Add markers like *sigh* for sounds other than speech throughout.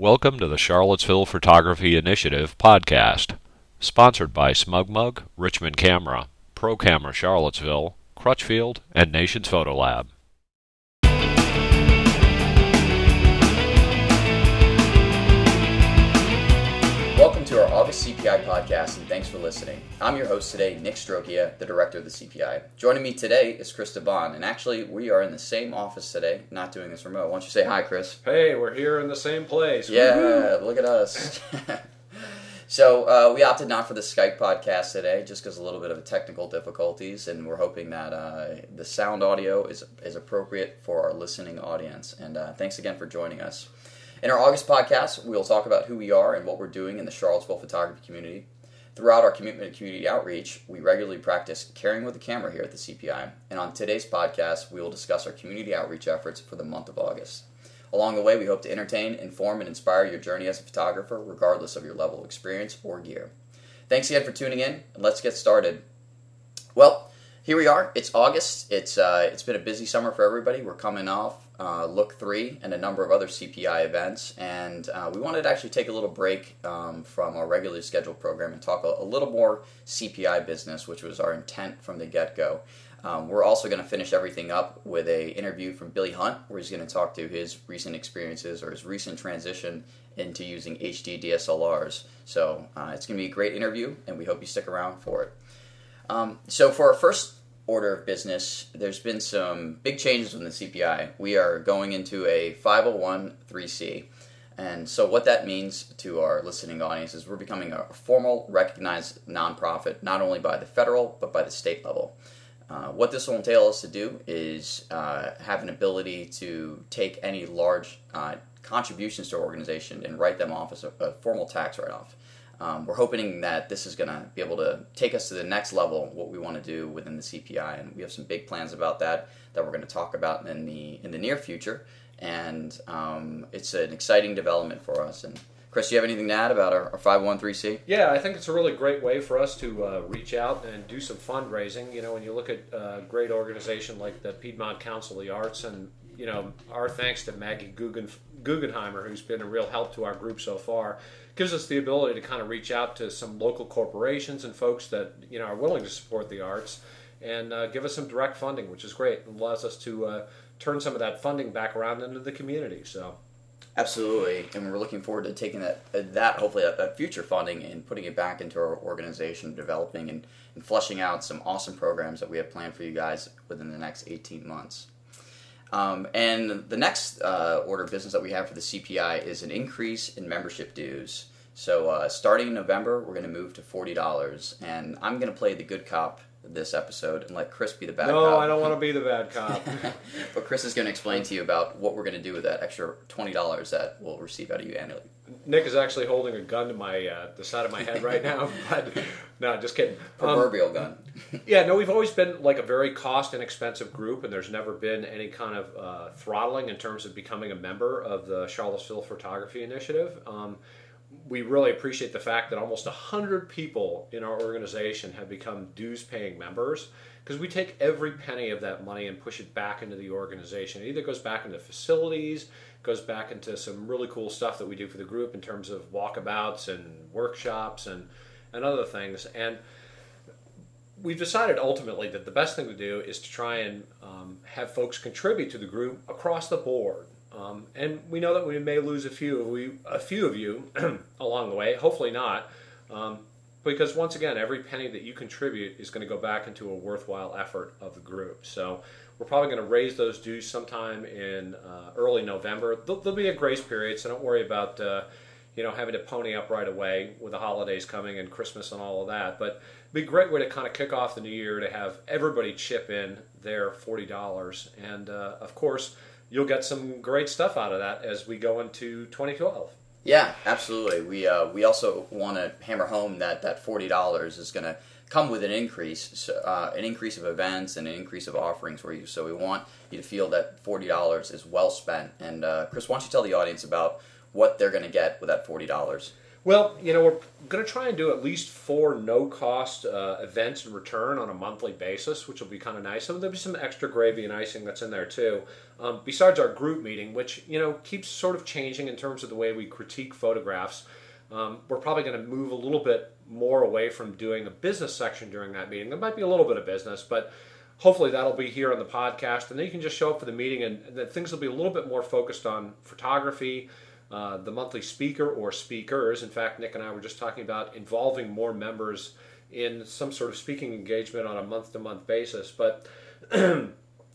Welcome to the Charlottesville Photography Initiative podcast, sponsored by SmugMug, Richmond Camera, Pro Camera Charlottesville, Crutchfield, and Nations Photo Lab. CPI podcast, and thanks for listening. I'm your host today, Nick Strocchia, the director of the CPI. Joining me today is Chris DeBaun, and actually, we are in the same office today, not doing this remote. Why don't you say hi, Chris? Hey, we're here in the same place. Yeah, Woohoo! look at us. *laughs* so, uh, we opted not for the Skype podcast today just because a little bit of technical difficulties, and we're hoping that uh, the sound audio is, is appropriate for our listening audience. And uh, thanks again for joining us. In our August podcast, we'll talk about who we are and what we're doing in the Charlottesville photography community. Throughout our commitment to community outreach, we regularly practice caring with the camera here at the CPI. And on today's podcast, we will discuss our community outreach efforts for the month of August. Along the way, we hope to entertain, inform, and inspire your journey as a photographer, regardless of your level of experience or gear. Thanks again for tuning in, and let's get started. Well, here we are. It's August. It's uh, it's been a busy summer for everybody. We're coming off uh, Look Three and a number of other CPI events, and uh, we wanted to actually take a little break um, from our regularly scheduled program and talk a, a, little more CPI business, which was our intent from the get go. Um, we're also going to finish everything up with a interview from Billy Hunt, where he's going to talk to his recent experiences or his recent transition into using HD DSLRs. So uh, it's going to be a great interview, and we hope you stick around for it. Um, so for our first order of business, there's been some big changes in the CPI. We are going into a 501c. And so, what that means to our listening audience is we're becoming a formal, recognized nonprofit, not only by the federal, but by the state level. Uh, what this will entail us to do is uh, have an ability to take any large uh, contributions to our organization and write them off as a, a formal tax write off. Um, we're hoping that this is going to be able to take us to the next level, what we want to do within the CPI, and we have some big plans about that that we're going to talk about in the in the near future. And um, it's an exciting development for us. And Chris, do you have anything to add about our, our 513C? Yeah, I think it's a really great way for us to uh, reach out and do some fundraising. You know, when you look at a great organization like the Piedmont Council of the Arts, and you know, our thanks to Maggie Guggen, Guggenheimer, who's been a real help to our group so far gives us the ability to kind of reach out to some local corporations and folks that you know are willing to support the arts and uh, give us some direct funding, which is great. It allows us to uh, turn some of that funding back around into the community. So. Absolutely, and we're looking forward to taking that uh, that hopefully that, that, future funding and putting it back into our organization, developing and, and fleshing out some awesome programs that we have planned for you guys within the next 18 months. Um, and the next uh, order of business that we have for the CPI is an increase in membership dues. So uh, starting in November, we're going to move to forty dollars, and I'm going to play the good cop this episode and let Chris be the bad no, cop. No, I don't want to be the bad cop. *laughs* but Chris is going to explain to you about what we're going to do with that extra twenty dollars that we'll receive out of you annually. Nick is actually holding a gun to my uh, the side of my head right now, *laughs* but no, just kidding. Proverbial um, gun. *laughs* yeah, no, we've always been like a very cost inexpensive group, and there's never been any kind of uh, throttling in terms of becoming a member of the Charlottesville Photography Initiative. Um, we really appreciate the fact that almost 100 people in our organization have become dues paying members because we take every penny of that money and push it back into the organization. It either goes back into facilities, goes back into some really cool stuff that we do for the group in terms of walkabouts and workshops and, and other things. And we've decided ultimately that the best thing to do is to try and um, have folks contribute to the group across the board. Um, and we know that we may lose a few, we, a few of you *clears throat* along the way. Hopefully not, um, because once again, every penny that you contribute is going to go back into a worthwhile effort of the group. So we're probably going to raise those dues sometime in uh, early November. There'll, there'll, be a grace period, so don't worry about uh, you know having to pony up right away with the holidays coming and Christmas and all of that. But it'd be a great way to kind of kick off the new year to have everybody chip in their forty dollars, and uh, of course you'll get some great stuff out of that as we go into 2012. Yeah, absolutely. We uh, we also want to hammer home that that forty dollars is going to come with an increase, uh, an increase of events and an increase of offerings for you. So we want you to feel that forty dollars is well spent. And uh, Chris, why don't you tell the audience about what they're going to get with that forty dollars? Well, you know, we're going to try and do at least four no-cost uh, events in return on a monthly basis, which will be kind of nice. So there'll be some extra gravy and icing that's in there too. Um, besides our group meeting, which you know keeps sort of changing in terms of the way we critique photographs. Um, we're probably going to move a little bit more away from doing a business section during that meeting. There might be a little bit of business, but hopefully that'll be here on the podcast, and then you can just show up for the meeting, and, and things will be a little bit more focused on photography, uh, the monthly speaker or speakers. In fact, Nick and I were just talking about involving more members in some sort of speaking engagement on a month-to-month basis, but. *clears throat*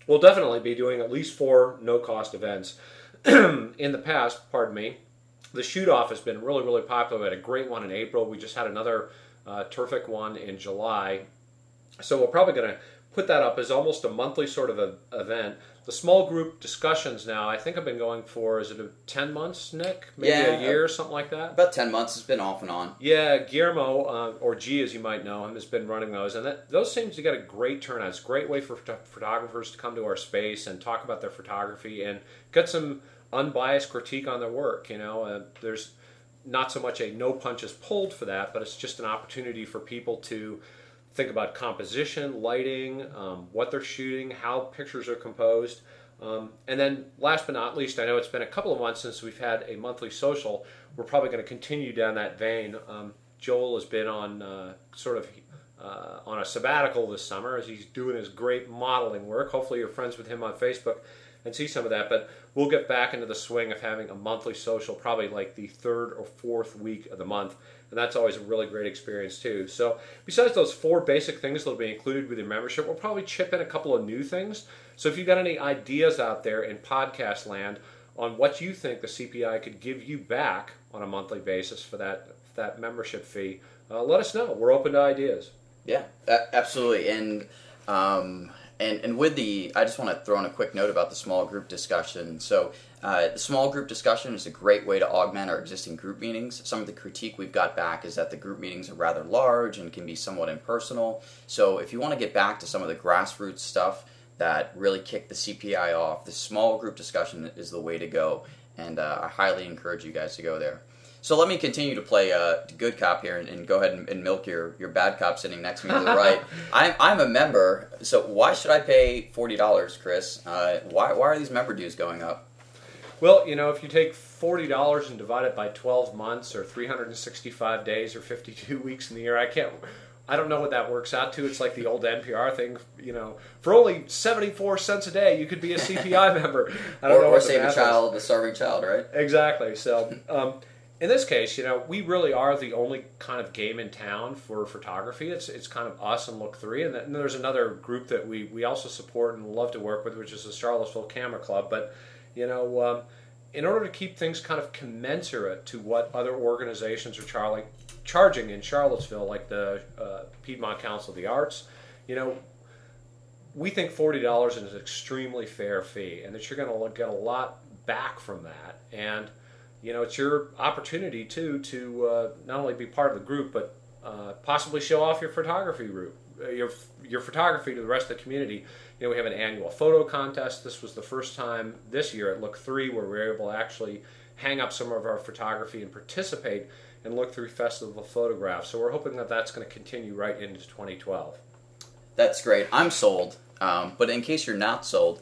we'll definitely be doing at least four no-cost events. *clears throat* in the past, pardon me, the shoot off has been really, really popular. We had a great one in April. We just had another uh, terrific one in July. So we're probably going to put that up as almost a monthly sort of a, event. The small group discussions now, I think I've been going for, is it 10 months, Nick? Maybe Yeah, a year, or something like that? About 10 months, it's been off and on. Yeah, Guillermo, uh, or G as you might know him, has been running those, and that, those seem to get a great turnout. It's a great way for photo- photographers to come to our space and talk about their photography and get some unbiased critique on their work. You know, uh, there's not so much a no punches pulled for that, but it's just an opportunity for people to think about composition, lighting, um, what they're shooting, how pictures are composed. Um, and then, last but not least, I know it's been a couple of months since we've had a monthly social. We're probably going to continue down that vein. Um, Joel has been on uh, sort of uh, on a sabbatical this summer as he's doing his great modeling work. Hopefully, you're friends with him on Facebook and see some of that. But we'll get back into the swing of having a monthly social, probably like the third or fourth week of the month. And that's always a really great experience, too. So, besides those four basic things that'll be included with your membership, we'll probably chip in a couple of new things. So, if you've got any ideas out there in podcast land on what you think the CPI could give you back on a monthly basis for that, that membership fee, uh, let us know. We're open to ideas. Yeah, absolutely. And um, and and with the, I just want to throw in a quick note about the small group discussion. So uh, the small group discussion is a great way to augment our existing group meetings. Some of the critique we've got back is that the group meetings are rather large and can be somewhat impersonal. So if you want to get back to some of the grassroots stuff that really kicked the CPI off, the small group discussion is the way to go. And uh, I highly encourage you guys to go there. So let me continue to play uh, good cop here and, and go ahead and, and, milk your, your bad cop sitting next to me to the right. *laughs* I'm, I'm a member, so why should I pay $40, Chris? Uh, why, why are these member dues going up? Well, you know, if you take forty dollars and divide it by twelve months, or three hundred and sixty-five days, or fifty-two *laughs* weeks in the year, I can't. I don't know what that works out to. It's like the old NPR thing, you know. For only seventy-four cents a day, you could be a CPI *laughs* member. I don't or, know or what the save a math child, a starving child, right? Exactly. So, um, in this case, you know, we really are the only kind of game in town for photography. It's it's kind of us and Look Three, and, then and there's another group that we we also support and love to work with, which is the Charlottesville Camera Club. But you know. Um, in order to keep things kind of commensurate to what other organizations are charging, charging in Charlottesville, like the uh, Piedmont Council of the Arts, you know, we think forty dollars is an extremely fair fee, and that you're going to get a lot back from that. And you know, it's your opportunity too to uh, not only be part of the group, but uh, possibly show off your photography route, your your photography to the rest of the community. You know, we have an annual photo contest. This was the first time this year at Look Three where we were able to actually hang up some of our photography and participate in Look Three Festival photographs. So we're hoping that that's going to continue right into 2012. That's great. I'm sold. Um, but in case you're not sold,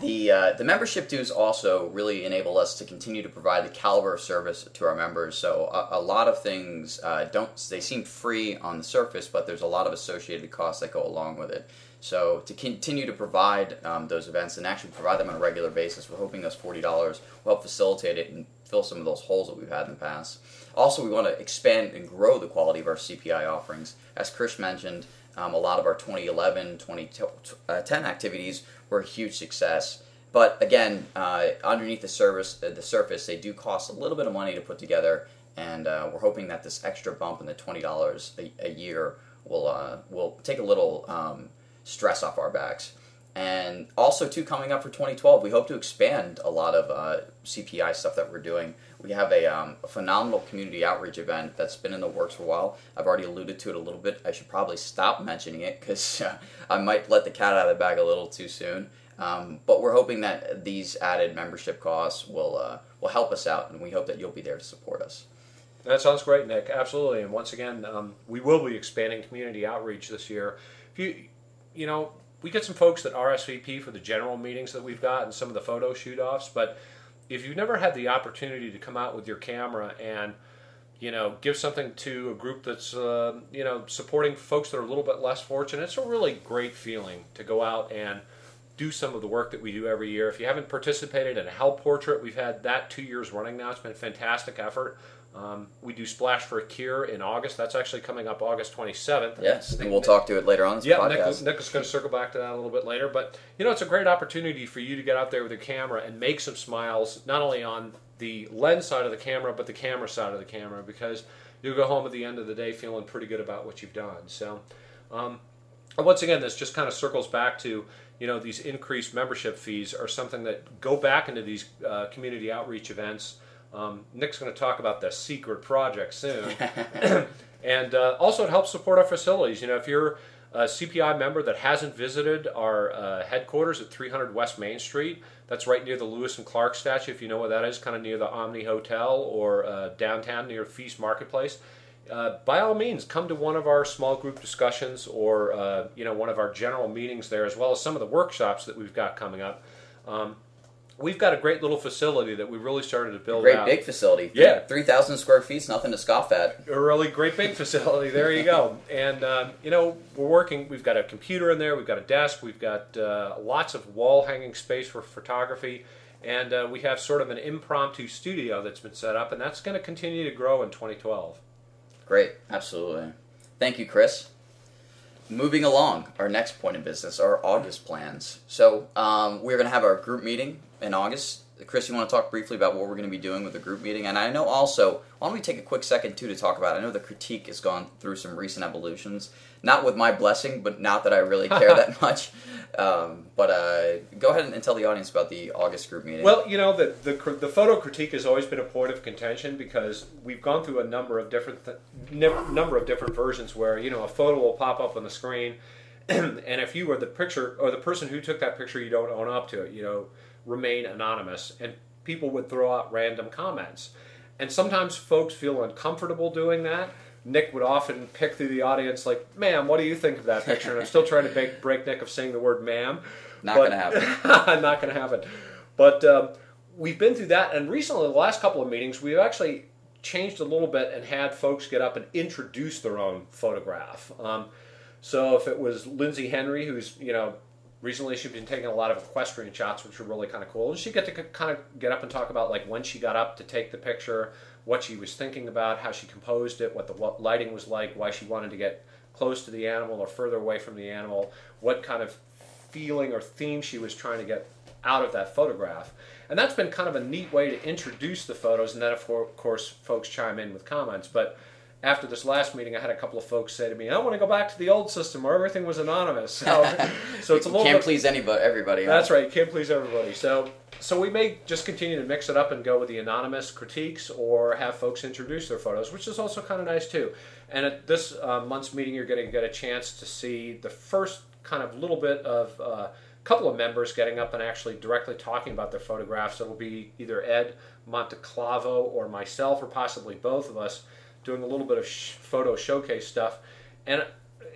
the uh, the membership dues also really enable us to continue to provide the caliber of service to our members. So a, a lot of things uh, don't they seem free on the surface, but there's a lot of associated costs that go along with it. So to continue to provide um, those events and actually provide them on a regular basis, we're hoping those forty dollars will help facilitate it and fill some of those holes that we've had in the past. Also, we want to expand and grow the quality of our CPI offerings. As Chris mentioned, um, a lot of our 2011, 2010 activities were a huge success. But again, uh, underneath the service, uh, the surface, they do cost a little bit of money to put together, and uh, we're hoping that this extra bump in the twenty dollars a year will uh, will take a little um, stress off our backs. And also, too, coming up for 2012, we hope to expand a lot of uh, CPI stuff that we're doing. We have a, um, phenomenal community outreach event that's been in the works for a while. I've already alluded to it a little bit. I should probably stop mentioning it because uh, *laughs* I might let the cat out of the bag a little too soon. Um, but we're hoping that these added membership costs will uh, will help us out, and we hope that you'll be there to support us. That sounds great, Nick. Absolutely. And once again, um, we will be expanding community outreach this year. If you, you know, we get some folks that RSVP for the general meetings that we've got and some of the photo shoot offs, but if you've never had the opportunity to come out with your camera and you know give something to a group that's uh, you know supporting folks that are a little bit less fortunate it's a really great feeling to go out and do some of the work that we do every year. If you haven't participated in a help portrait we've had that two years running now. It's been a fantastic effort um, we do Splash for a Cure in August. That's actually coming up August 27th. Yes, and we'll talk to it later on. yeah, Nick, Nick, is going to circle back to that a little bit later. But, you know, it's a great opportunity for you to get out there with your camera and make some smiles, not only on the lens side of the camera, but the camera side of the camera, because you'll go home at the end of the day feeling pretty good about what you've done. So, um, once again, this just kind of circles back to you know these increased membership fees are something that go back into these uh, community outreach events um, Nick's going to talk about the secret project soon. *laughs* *clears throat* and uh, also, it helps support our facilities. You know, if you're a CPI member that hasn't visited our uh, headquarters at 300 West Main Street, that's right near the Lewis and Clark statue, if you know where that is, kind of near the Omni Hotel or uh, downtown near Feast Marketplace. Uh, by all means, come to one of our small group discussions or uh, you know one of our general meetings there, as well as some of the workshops that we've got coming up. Um, we've got a great little facility that we really started to build. A great out. big facility. Yeah, three thousand square feet nothing to scoff at. A really great big facility. There you go. And um, you know we're working. We've got a computer in there. We've got a desk. We've got uh, lots of wall hanging space for photography. And uh, we have sort of an impromptu studio that's been set up, and that's going to continue to grow in 2012. Great, absolutely. Thank you, Chris moving along, our next point of business, our August plans. So um, we're going to have our group meeting in August. Chris, you want to talk briefly about what we're going to be doing with the group meeting? And I know also, why don't we take a quick second too to talk about? It? I know the critique has gone through some recent evolutions, not with my blessing, but not that I really *laughs* care that much. Um, but uh, go ahead and tell the audience about the August group meeting. Well, you know, the, the, the photo critique has always been a point of contention because we've gone through a number of different th- number of different versions where you know a photo will pop up on the screen, *clears throat* and if you were the picture or the person who took that picture, you don't own up to it. You know remain anonymous, and people would throw out random comments. And sometimes folks feel uncomfortable doing that. Nick would often pick through the audience, like, "Ma'am, what do you think of that picture?" And I'm still trying to break, break Nick of saying the word "ma'am." Not going to happen. *laughs* not going to happen. But um, we've been through that, and recently, the last couple of meetings, we've actually changed a little bit and had folks get up and introduce their own photograph. Um, so if it was Lindsay Henry, who's you know recently she's been taking a lot of equestrian shots which were really kind of cool. And she get to kind of get up and talk about like when she got up to take the picture what she was thinking about how she composed it what the lighting was like why she wanted to get close to the animal or further away from the animal what kind of feeling or theme she was trying to get out of that photograph. And that's been kind of a neat way to introduce the photos and then of course folks chime in with comments. But after this last meeting, I had a couple of folks say to me, "I want to go back to the old system where everything was anonymous." So, *laughs* so it's a little can't bit, please anybody, everybody. Huh? That's right, you can't please everybody. So, so we may just continue to mix it up and go with the anonymous critiques, or have folks introduce their photos, which is also kind of nice too. And at this uh, month's meeting, you're going to get a chance to see the first kind of little bit of. Uh, couple of members getting up and actually directly talking about their photographs. It'll be either Ed Monteclavo or myself, or possibly both of us, doing a little bit of sh- photo showcase stuff. And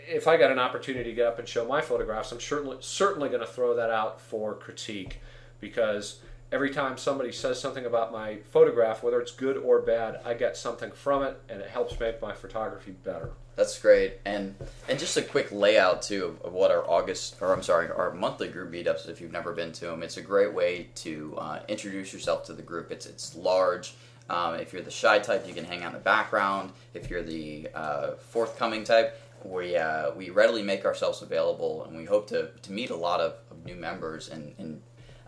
if I got an opportunity to get up and show my photographs, I'm certainly certainly going to throw that out for critique because every time somebody says something about my photograph, whether it's good or bad, I get something from it, and it helps make my photography better. That's great, and and just a quick layout too of, what our August, or I'm sorry, our monthly group meetups. If you've never been to them, it's a great way to uh, introduce yourself to the group. It's it's large um, if you're the shy type, you can hang out in the background. If you're the uh, forthcoming type, we, uh, we readily make ourselves available and we hope to, to meet a lot of, of new members and, and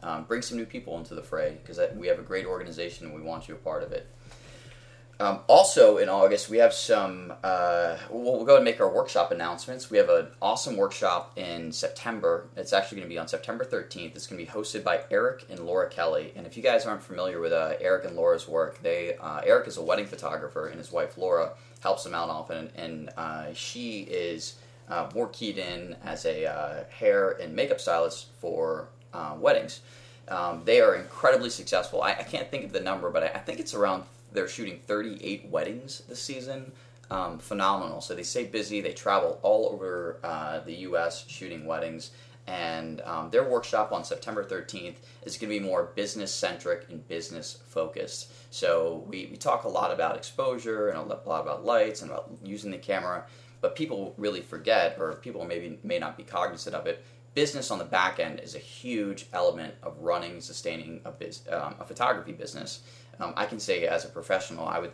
um, bring some new people into the fray because we have a great organization and we want you a part of it. Um, also in August, we have some. Uh, we'll, we'll, go and make our workshop announcements. We have an awesome workshop in September. It's actually going to be on September 13th. It's going to be hosted by Eric and Laura Kelly. And if you guys aren't familiar with uh, Eric and Laura's work, they uh, Eric is a wedding photographer, and his wife Laura helps him out often. And uh, she is uh, more keyed in as a uh, hair and makeup stylist for weddings. Um, they are incredibly successful. I, I, can't think of the number, but I, I think it's around they're shooting 38 weddings this season. Um, phenomenal. So they stay busy. They travel all over uh, the U.S. shooting weddings. And um, their workshop on September 13th is going to be more business centric and business focused. So we, we talk a lot about exposure and a lot about lights and about using the camera, but people really forget, or people maybe may not be cognizant of it. Business on the back end is a huge element of running, sustaining a, biz, um, a photography business. Um, I can say as a professional, I would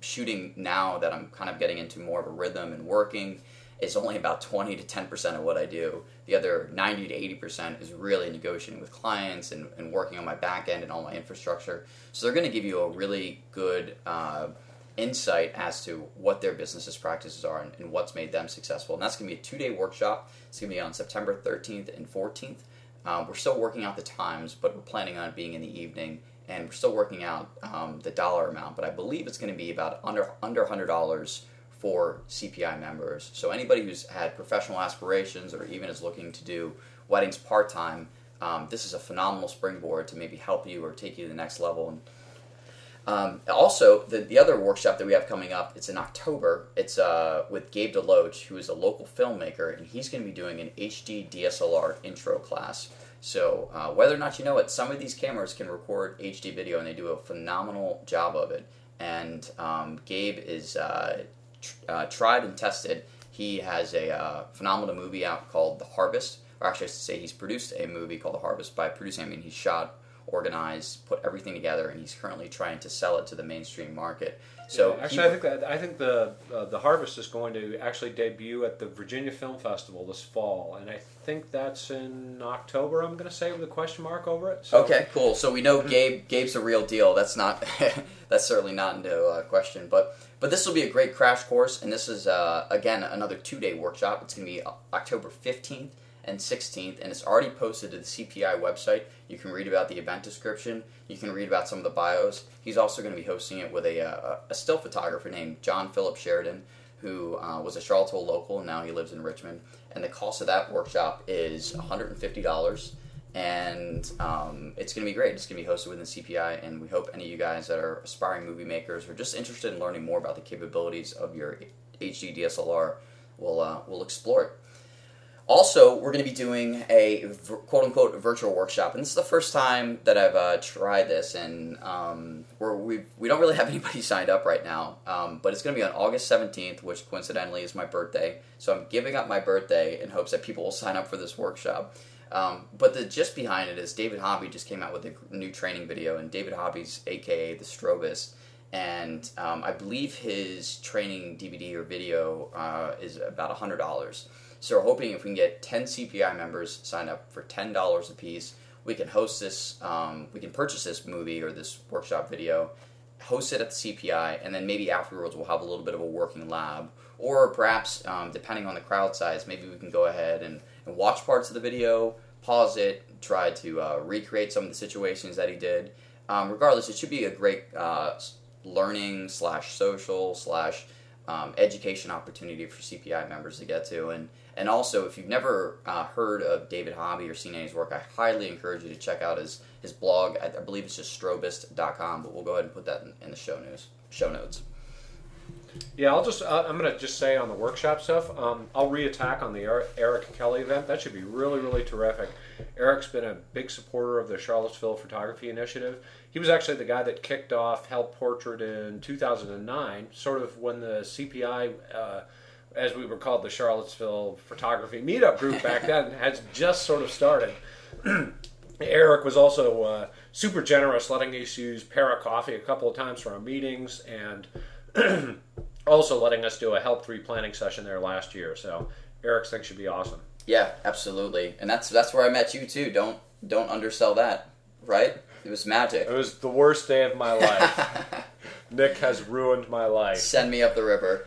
shooting now that I'm kind of getting into more of a rhythm and working is only about 20 to 10% of what I do. The other 90 to 80% is really negotiating with clients and, and working on my back end and all my infrastructure. So they're going to give you a really good uh, insight as to what their business's practices are and, and what's made them successful. And that's going to be a two day workshop. It's going to be on September 13th and 14th. Um, we're still working out the times, but we're planning on being in the evening and we're still working out um, the dollar amount, but I believe it's going to be about under under hundred dollars for CPI members. So anybody who's had professional aspirations or even is looking to do weddings part time, um, this is a phenomenal springboard to maybe help you or take you to the next level. And um, also, the, the other workshop that we have coming up, it's in October. It's uh, with Gabe Deloach, who is a local filmmaker, and he's going to be doing an HD DSLR intro class. So uh, whether or not you know it, some of these cameras can record HD video, and they do a phenomenal job of it. And um, Gabe is uh, tr- uh, tried and tested. He has a uh, phenomenal movie out called The Harvest, or actually, I should say he's produced a movie called The Harvest. By producing, I mean he shot, organized, put everything together, and he's currently trying to sell it to the mainstream market. So yeah, actually, he, I think that I think the uh, the Harvest is going to actually debut at the Virginia Film Festival this fall, and I think that's in October. I'm going to say with a question mark over it. So. Okay, cool. So we know Gabe Gabe's a real deal. That's not *laughs* that's certainly not into uh, question, but but this will be a great crash course, and this is uh, again another two day workshop. It's going to be October 15th and 16th, and it's already posted to the CPI website. You can read about the event description. You can read about some of the bios. He's also going to be hosting it with a, a, a still photographer named John Philip Sheridan, who uh, was a Charlottesville local, and now he lives in Richmond. And the cost of that workshop is $150, and um, it's going to be great. It's going to be hosted within CPI, and we hope any of you guys that are aspiring movie makers or just interested in learning more about the capabilities of your HD DSLR will uh, will explore it. Also, we're going to be doing a quote unquote virtual workshop, and this is the first time that I've uh, tried this, and um, we're, we we don't really have *laughs* anybody signed up right now, um, but it's going to be on August 17th, which coincidentally is my birthday. So I'm giving up my birthday in hopes that people will sign up for this workshop. Um, but the gist behind it is David Hobby just came out with a new training video, and David Hobby's AKA the Strobist, and um, I believe his training DVD or video uh, is about hundred dollars. So we're hoping if we can get 10 CPI members sign up for $10 a piece, we can host this, um, we can purchase this movie or this workshop video, host it at the CPI, and then maybe afterwards we'll have a little bit of a working lab. Or perhaps, um, depending on the crowd size, maybe we can go ahead and, and watch parts of the video, pause it, try to uh, recreate some of the situations that he did. Um, regardless, it should be a great uh, learning slash social slash um, education opportunity for CPI members to get to. And and also, if you've never uh, heard of David Hobby or seen any of his work, I highly encourage you to check out his, his blog. I, I believe it's just strobist.com, but we'll go ahead and put that in, in the show news show notes. Yeah, I'll just uh, I'm gonna just say on the workshop stuff. Um, I'll reattack on the Eric, Kelly event. That should be really really terrific. Eric's been a big supporter of the Charlottesville Photography Initiative. He was actually the guy that kicked off Help Portrait in 2009, sort of when the CPI. Uh, as we were called the Charlottesville Photography Meetup Group back then, *laughs* has just sort of started. *clears throat* Eric was also uh, super generous, letting us use Para Coffee a couple of times for our meetings, and *clears throat* also letting us do a Help Three planning session there last year. So Eric's thing should be awesome. Yeah, absolutely, and that's that's where I met you too. Don't don't undersell that, right? It was magic. It was the worst day of my life. *laughs* Nick has ruined my life. Send me up the river.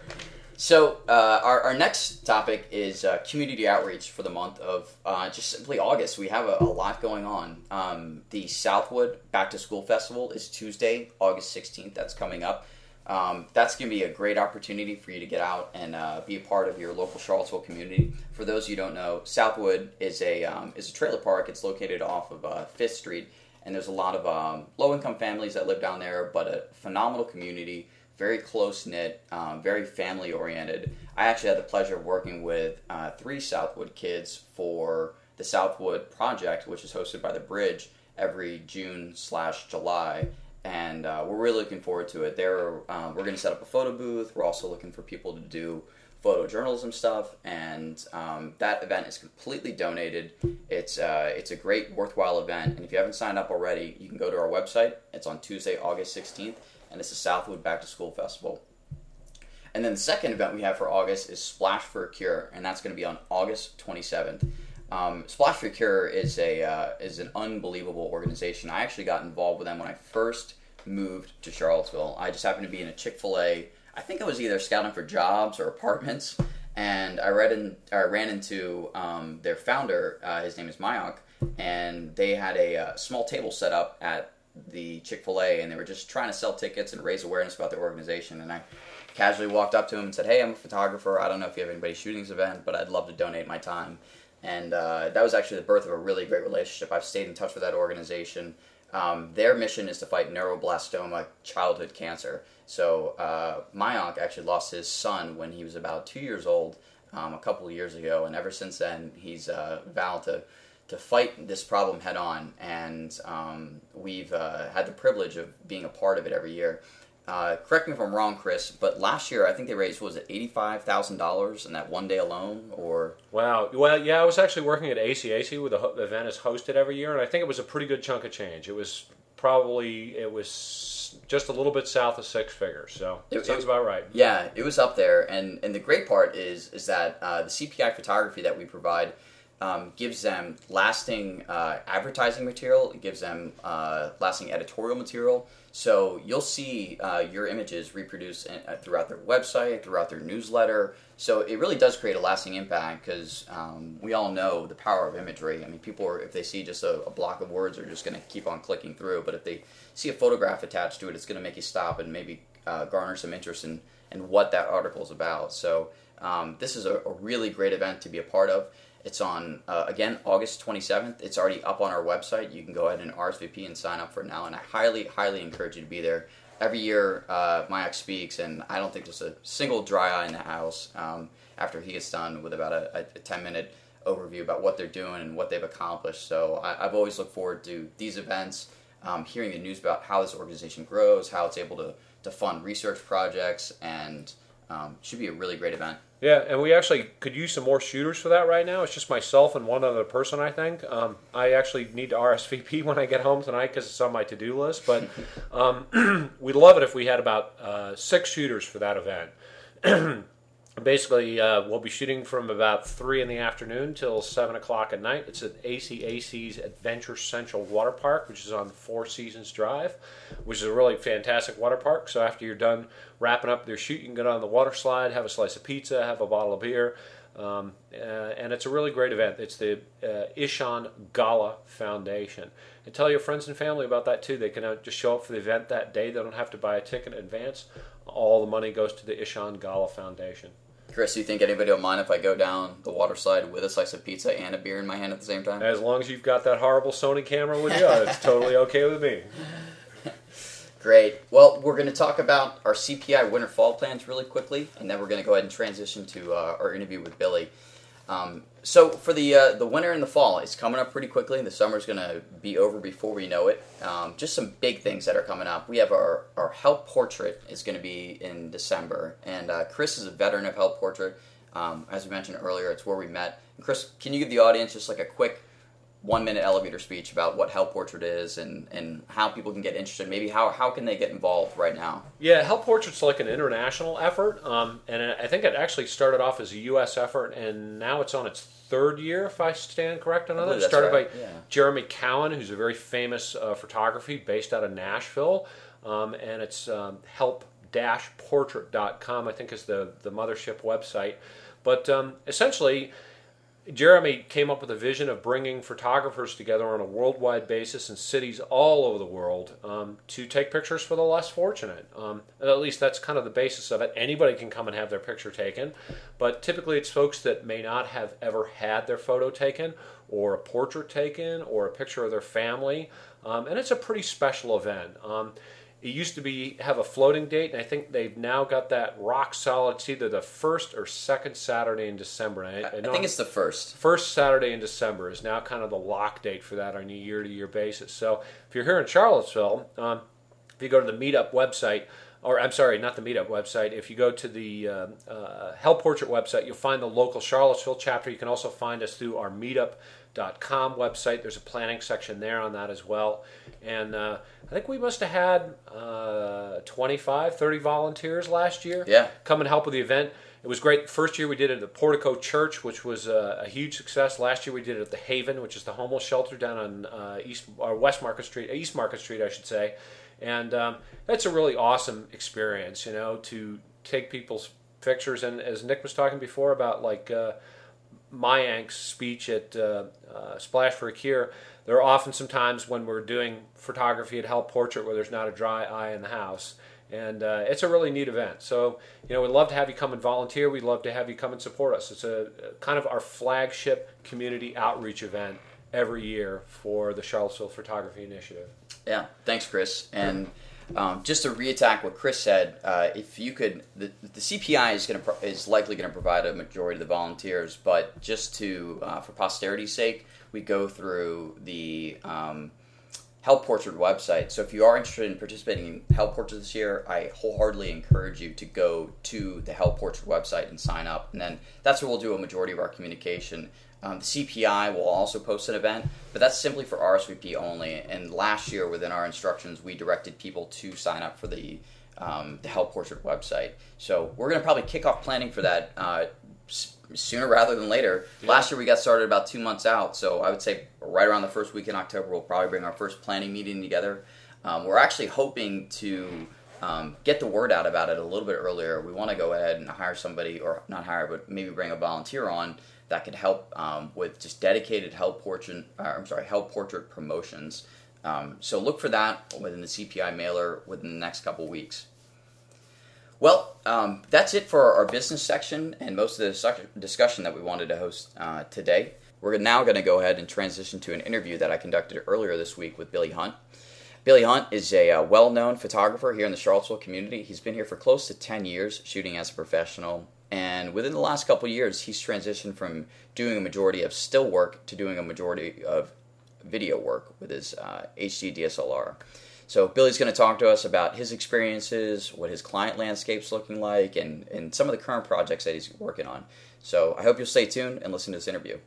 So uh, our, our next topic is uh, community outreach for the month of uh, just simply August. We have a, a lot going on. Um, the Southwood Back to School Festival is Tuesday, August 16th. That's coming up. Um, that's going to be a great opportunity for you to get out and uh, be a part of your local Charlottesville community. For those you don't know, Southwood is a um, is a trailer park. It's located off of uh, Fifth Street, and there's a lot of um, low income families that live down there, but a phenomenal community, very close knit, um, very family oriented. I actually had the pleasure of working with uh, three Southwood kids for the Southwood Project, which is hosted by the Bridge every June slash July. And uh, we're really looking forward to it. There, uh, we're going to set up a photo booth. We're also looking for people to do photojournalism stuff, and um, that event is completely donated. It's uh, it's a great, worthwhile event, and if you haven't signed up already, you can go to our website. It's on Tuesday, August sixteenth, and it's the Southwood Back to School Festival. And then the second event we have for August is Splash for a Cure, and that's going to be on August twenty seventh. Um, Splash for Cure is a uh, is an unbelievable organization. I actually got involved with them when I first moved to Charlottesville. I just happened to be in a Chick Fil A I think I was either scouting for jobs or apartments, and I read in, I ran into um, their founder. Uh, his name is Mayank, and they had a uh, small table set up at the Chick Fil A, and they were just trying to sell tickets and raise awareness about their organization. And I casually walked up to him and said, "Hey, I'm a photographer. I don't know if you have anybody shooting this event, but I'd love to donate my time." And uh, that was actually the birth of a really great relationship. I've stayed in touch with that organization. Um, their mission is to fight neuroblastoma, childhood cancer. So uh, Mayank actually lost his son when he was about two years old um, a couple years ago, and ever since then he's uh, vowed to to fight this problem head on. And um, we've uh, had the privilege of being a part of it every year. Uh, correct me if I'm wrong, Chris, but last year I think they raised was it eighty five thousand dollars in that one day alone, or wow. Well, yeah, I was actually working at ACAC, where the event is hosted every year, and I think it was a pretty good chunk of change. It was probably it was just a little bit south of six figures, so it, sounds it, about right. Yeah, it was up there, and and the great part is is that uh, the CPI photography that we provide um, gives them lasting uh, advertising material. It gives them uh, lasting editorial material. So you'll see uh, your images reproduced uh, throughout their website, throughout their newsletter. So it really does create a lasting impact because um, we all know the power of imagery. I mean, people are, if they see just a, a block of words, are just going to keep on clicking through. But if they see a photograph attached to it, it's going to make you stop and maybe uh, garner some interest in, in what that article is about. So um, this is a, a really great event to be a part of. It's on, uh, again, August 27th. It's already up on our website. You can go ahead and RSVP and sign up for now. And I highly, highly encourage you to be there. Every year, uh, Mayank speaks, and I don't think there's a single dry eye in the house um, after he gets done with about a, a 10 minute overview about what they're doing and what they've accomplished. So I, have always looked forward to these events, um, hearing the news about how this organization grows, how it's able to, to fund research projects, and um, should be a really great event. Yeah, and we actually could use some more shooters for that right now. It's just myself and one other person, I think. Um, I actually need to *laughs* RSVP when I get home tonight because it's on my to do list. But um, *clears throat* we'd love it if we had about uh, six shooters for that event. *clears throat* basically uh, we'll be shooting from about 3 in the afternoon till 7 o'clock at night it's at acac's adventure central water park which is on four seasons drive which is a really fantastic water park so after you're done wrapping up your shoot you can get on the water slide have a slice of pizza have a bottle of beer um, uh, and it's a really great event. It's the uh, Ishan Gala Foundation. And tell your friends and family about that too. They can uh, just show up for the event that day. They don't have to buy a ticket in advance. All the money goes to the Ishan Gala Foundation. Chris, do you think anybody will mind if I go down the water slide with a slice of pizza and a beer in my hand at the same time? As long as you've got that horrible Sony camera with you, it's totally *laughs* okay with me. Great. Well, we're going to talk about our CPI winter fall plans really quickly, and then we're going to go ahead and transition to uh, our interview with Billy. Um, so for the uh, the winter and the fall, it's coming up pretty quickly. The summer's going to be over before we know it. Um, just some big things that are coming up. We have our our help portrait is going to be in December, and uh, Chris is a veteran of help portrait. Um, as we mentioned earlier, it's where we met. And Chris, can you give the audience just like a quick one minute elevator speech about what Help Portrait is and, and how people can get interested. Maybe how, how can they get involved right now? Yeah, Help Portrait's like an international effort, um, and I think it actually started off as a U.S. effort, and now it's on its third year, if I stand correct on that. It started right. by yeah. Jeremy Cowart, who's a very famous uh, photography based out of Nashville, um, and it's um, help-portrait.com, I think is the, the mothership website. But um, essentially, Jeremy came up with a vision of bringing photographers together on a worldwide basis in cities all over the world um, to take pictures for the less fortunate. Um, at least that's kind of the basis of it. Anybody can come and have their picture taken, but typically it's folks that may not have ever had their photo taken, or a portrait taken, or a picture of their family, um, and it's a pretty special event. It used to be have a floating date, and I think they've now got that rock solid. It's either the first or second Saturday in December. I, I, I think it's the first. First Saturday in December is now kind of the lock date for that on a year-to-year basis. So if you're here in Charlottesville, um, if you go to the Meetup website, or I'm sorry, not the Meetup website. If you go to the uh, uh, Help Portrait website, you'll find the local Charlottesville chapter. You can also find us through our Meetup com website. There's a planning section there on that as well. And uh, I think we must have had uh, 25, 30 volunteers last year yeah. come and help with the event. It was great. First year we did it at the Portico Church, which was a, a huge success. Last year we did it at the Haven, which is the homeless shelter down on uh, East or West Market Street, East Market Street, I should say. And um, that's a really awesome experience, you know, to take people's pictures. And as Nick was talking before about like uh, Mayank's speech at uh, uh, Splash for a Cure, there are often some times when we're doing photography at Help Portrait where there's not a dry eye in the house. And uh, it's a really neat event. So, you know, we'd love to have you come and volunteer. We'd love to have you come and support us. It's a kind of our flagship community outreach event every year for the Charlottesville Photography Initiative. Yeah, thanks, Chris. And um, just to reattack what Chris said, uh, if you could, the, the CPI is going to is likely going to provide a majority of the volunteers, but just to uh, for posterity's sake, we go through the um, Help Portrait website. So if you are interested in participating in Help Portrait this year, I wholeheartedly encourage you to go to the Help Portrait website and sign up, and then that's where we'll do a majority of our communication. Um, the CPI will also post an event, but that's simply for RSVP only. And last year, within our instructions, we directed people to sign up for the um, the Help Portrait website. So we're going to probably kick off planning for that uh, sooner rather than later. Yeah. Last year we got started about two months out, so I would say right around the first week in October we'll probably bring our first planning meeting together. Um, we're actually hoping to um, get the word out about it a little bit earlier. We want to go ahead and hire somebody, or not hire, but maybe bring a volunteer on that could help um, with just dedicated Help Portrait. Uh, I'm sorry, Help Portrait promotions. Um, so look for that within the CPI mailer within the next couple weeks. Well, um, that's it for our business section and most of the discussion that we wanted to host uh, today. We're now going to go ahead and transition to an interview that I conducted earlier this week with Billy Hunt. Billy Hunt is a uh, well known photographer here in the Charlottesville community. He's been here for close to 10 years shooting as a professional and within the last couple years, he's transitioned from doing a majority of still work to doing a majority of video work with his uh, HD DSLR. So Billy's going to talk to us about his experiences, what his client landscape's looking like, and, and some of the current projects that he's working on. So I hope you'll stay tuned and listen to this interview.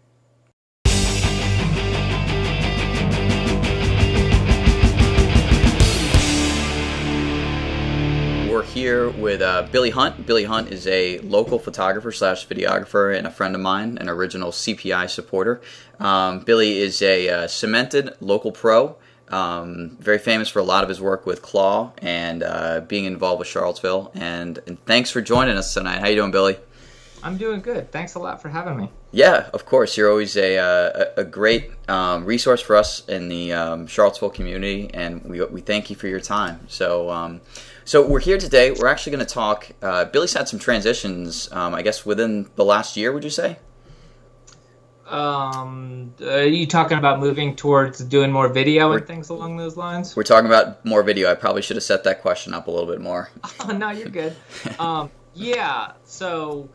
Here with uh, Billy Hunt. Billy Hunt is a local photographer slash videographer and a friend of mine, an original CPI supporter. Um, Billy is a uh, cemented local pro, um, very famous for a lot of his work with Claw and uh, being involved with Charlottesville. And, and thanks for joining us tonight. How you doing, Billy? I'm doing good. Thanks a lot for having me. Yeah, of course. You're always a, uh, a, a great um, resource for us in the um, Charlottesville community, and we, we thank you for your time. So, um, so we're here today. We're actually going to talk. Uh, Billy's had some transitions, um, I guess, within the last year. Would you say? Um, are you talking about moving towards doing more video we're, and things along those lines? We're talking about more video. I probably should have set that question up a little bit more. *laughs* oh, no, you're good. um, yeah. So,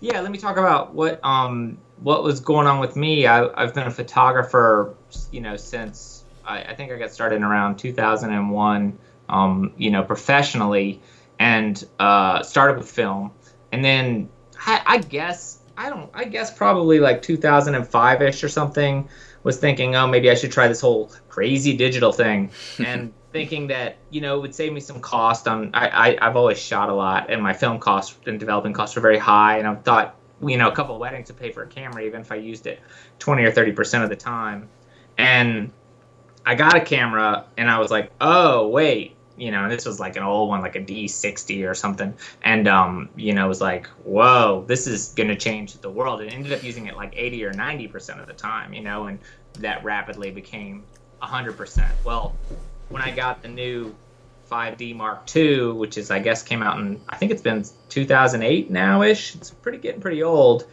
yeah, let me talk about what um what was going on with me. I, I've been a photographer, you know, since I, I think I got started in around 2001 um, you know, professionally, and uh, started with film, and then I, I guess I don't, I guess probably like 2005 ish or something. Was thinking, oh, maybe I should try this whole crazy digital thing, *laughs* and thinking that you know it would save me some cost on. I, I I've always shot a lot, and my film costs and developing costs were very high, and I thought you know a couple of weddings to pay for a camera, even if I used it 20 or 30 percent of the time, and I got a camera, and I was like, oh wait, you know, and this was like an old one, like a D60 or something. And, um, you know, it was like, whoa, this is going to change the world. And ended up using it like 80 or 90% of the time, you know, and that rapidly became 100%. Well, when I got the new 5D Mark II, which is, I guess, came out in, I think it's been 2008 now ish. It's pretty getting pretty old.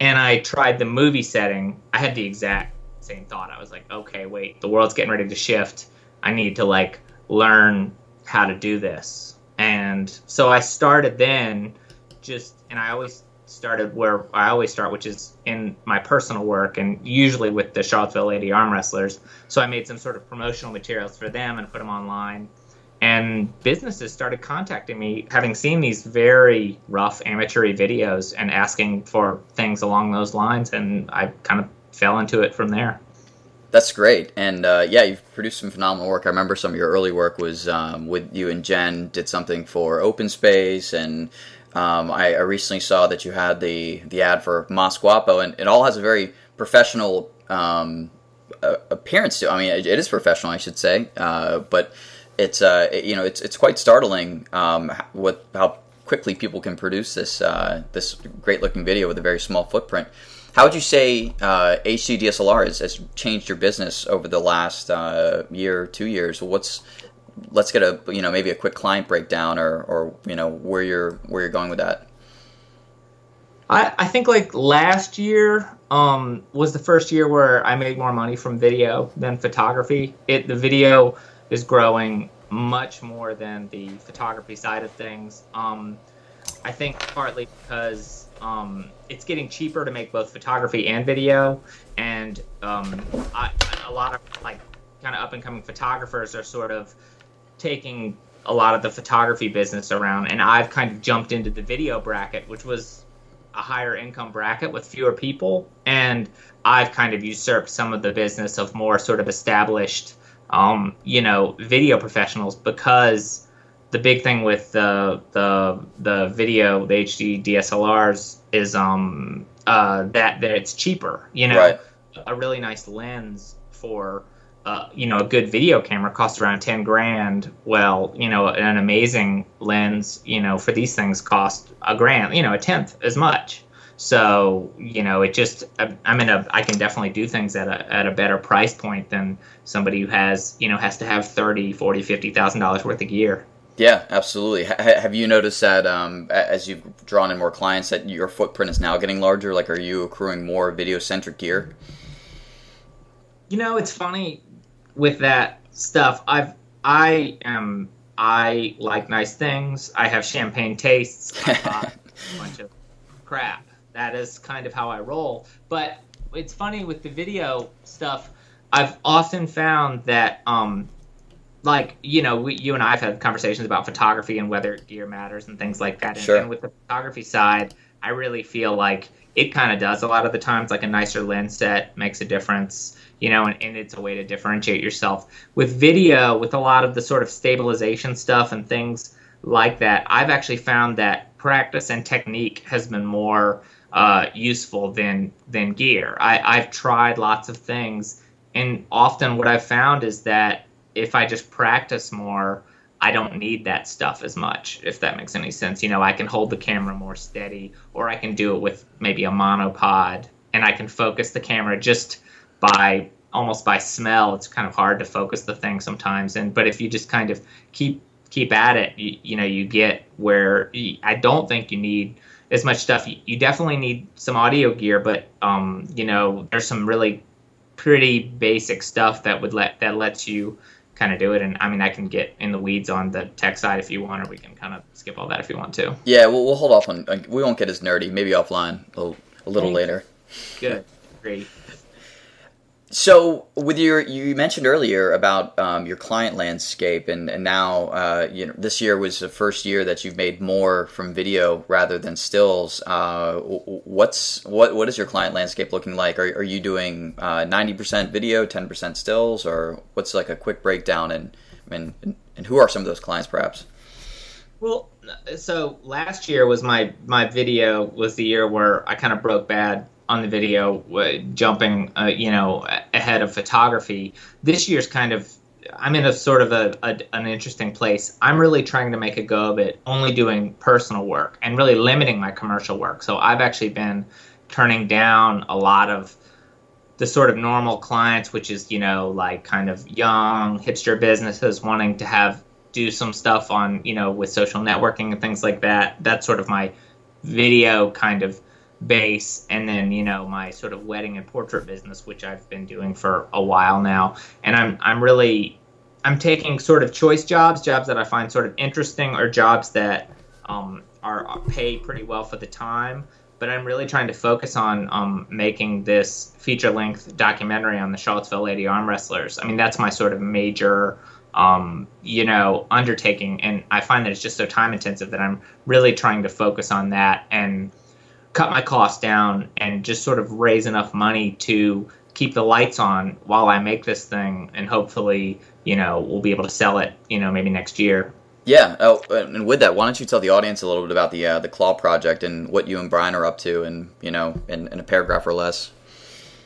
And I tried the movie setting. I had the exact same thought. I was like, okay, wait, the world's getting ready to shift. I need to like learn how to do this. And so I started then just, and I always started where I always start, which is in my personal work and usually with the Charlottesville Lady Arm Wrestlers. So I made some sort of promotional materials for them and put them online. And businesses started contacting me, having seen these very rough amateur videos and asking for things along those lines. And I kind of fell into it from there. That's great, and uh, yeah, you've produced some phenomenal work. I remember some of your early work was um, with you and Jen did something for Open Space, and um, I, I, recently saw that you had the the ad for Mas Guapo, and it all has a very professional um, appearance to. I mean, it, it is professional, I should say, uh, but it's uh, it, you know it's it's quite startling um, with how quickly people can produce this uh, this great looking video with a very small footprint. How would you say uh, HD DSLR has, has, changed your business over the last uh, year, two years? What's let's get a you know maybe a quick client breakdown or or you know where you're where you're going with that. I, I think like last year um, was the first year where I made more money from video than photography. It the video is growing much more than the photography side of things. Um, I think partly because um, it's getting cheaper to make both photography and video, and um, I, a lot of like kind of up and coming photographers are sort of taking a lot of the photography business around, and I've kind of jumped into the video bracket, which was a higher income bracket with fewer people, and I've kind of usurped some of the business of more sort of established, um, you know, video professionals because the big thing with the the the video, the HD DSLRs is um uh that that it's cheaper. You know, right. a really nice lens for uh, you know a good video camera costs around 10 grand well you know an amazing lens you know for these things cost a grand you know a tenth as much so you know it just i'm in a i can definitely do things at a, at a better price point than somebody who has you know has to have 30 40 50 thousand dollars worth of gear yeah, absolutely. H- have you noticed that um, as you've drawn in more clients that your footprint is now getting larger? Like, are you accruing more video centric gear? You know, it's funny with that stuff. I've I am I like nice things. I have champagne tastes. I *laughs* a bunch of crap. That is kind of how I roll. But it's funny with the video stuff. I've often found that um, like you know we, you and i have had conversations about photography and whether gear matters and things like that. And, sure. and with the photography side i really feel like it kind of does a lot of the times like a nicer lens set makes a difference you know and, and it's a way to differentiate yourself. With video with a lot of the sort of stabilization stuff and things like that i've actually found that practice and technique has been more uh, useful than than gear. I, i've tried lots of things and often what i've found is that if I just practice more, I don't need that stuff as much, if that makes any sense. You know, I can hold the camera more steady, or I can do it with maybe a monopod, and I can focus the camera just by almost by smell. It's kind of hard to focus the thing sometimes, and but if you just kind of keep keep at it, you, you know, you get where you, I don't think you need as much stuff. You, you definitely need some audio gear, but um, you know, there's some really pretty basic stuff that would let that lets you kind of do it. And I mean, I can get in the weeds on the tech side if you want, or we can kind of skip all that if you want to. Yeah, we'll, we'll hold off on. Uh, we won't get as nerdy. Maybe offline a, a little Thanks. later. Good. Great. So, with your, you mentioned earlier about um, your client landscape, and and now, uh, you know, this year was the first year that you've made more from video rather than stills. Uh, what's what what is your client landscape looking like? Are, are you doing uh, ninety percent video, ten percent stills, or what's like a quick breakdown? And, and and who are some of those clients, perhaps? Well, so last year was my my video was the year where I kind of broke bad on the video, uh, jumping, uh, you know, ahead of photography. This year's kind of I'm in a sort of a, a, an interesting place. I'm really trying to make a go of it, only doing personal work and really limiting my commercial work. So I've actually been turning down a lot of the sort of normal clients, which is you know like kind of young hipster businesses wanting to have do some stuff on you know with social networking and things like that. That's sort of my video kind of base and then you know my sort of wedding and portrait business which I've been doing for a while now. And I'm I'm really I'm taking sort of choice jobs jobs that I find sort of interesting or jobs that um, are, are pay pretty well for the time. But I'm really trying to focus on um, making this feature length documentary on the Charlottesville Lady Arm Wrestlers. I mean that's my sort of major um, you know undertaking. And I find that it's just so time intensive that I'm really trying to focus on that and cut my costs down and just sort of raise enough money to keep the lights on while I make this thing, and hopefully, you know, we'll be able to sell it, you know, maybe next year. Yeah. Oh, and with that, why don't you tell the audience a little bit about the uh, the Claw project and what you and Brian are up to, and you know, in, in a paragraph or less.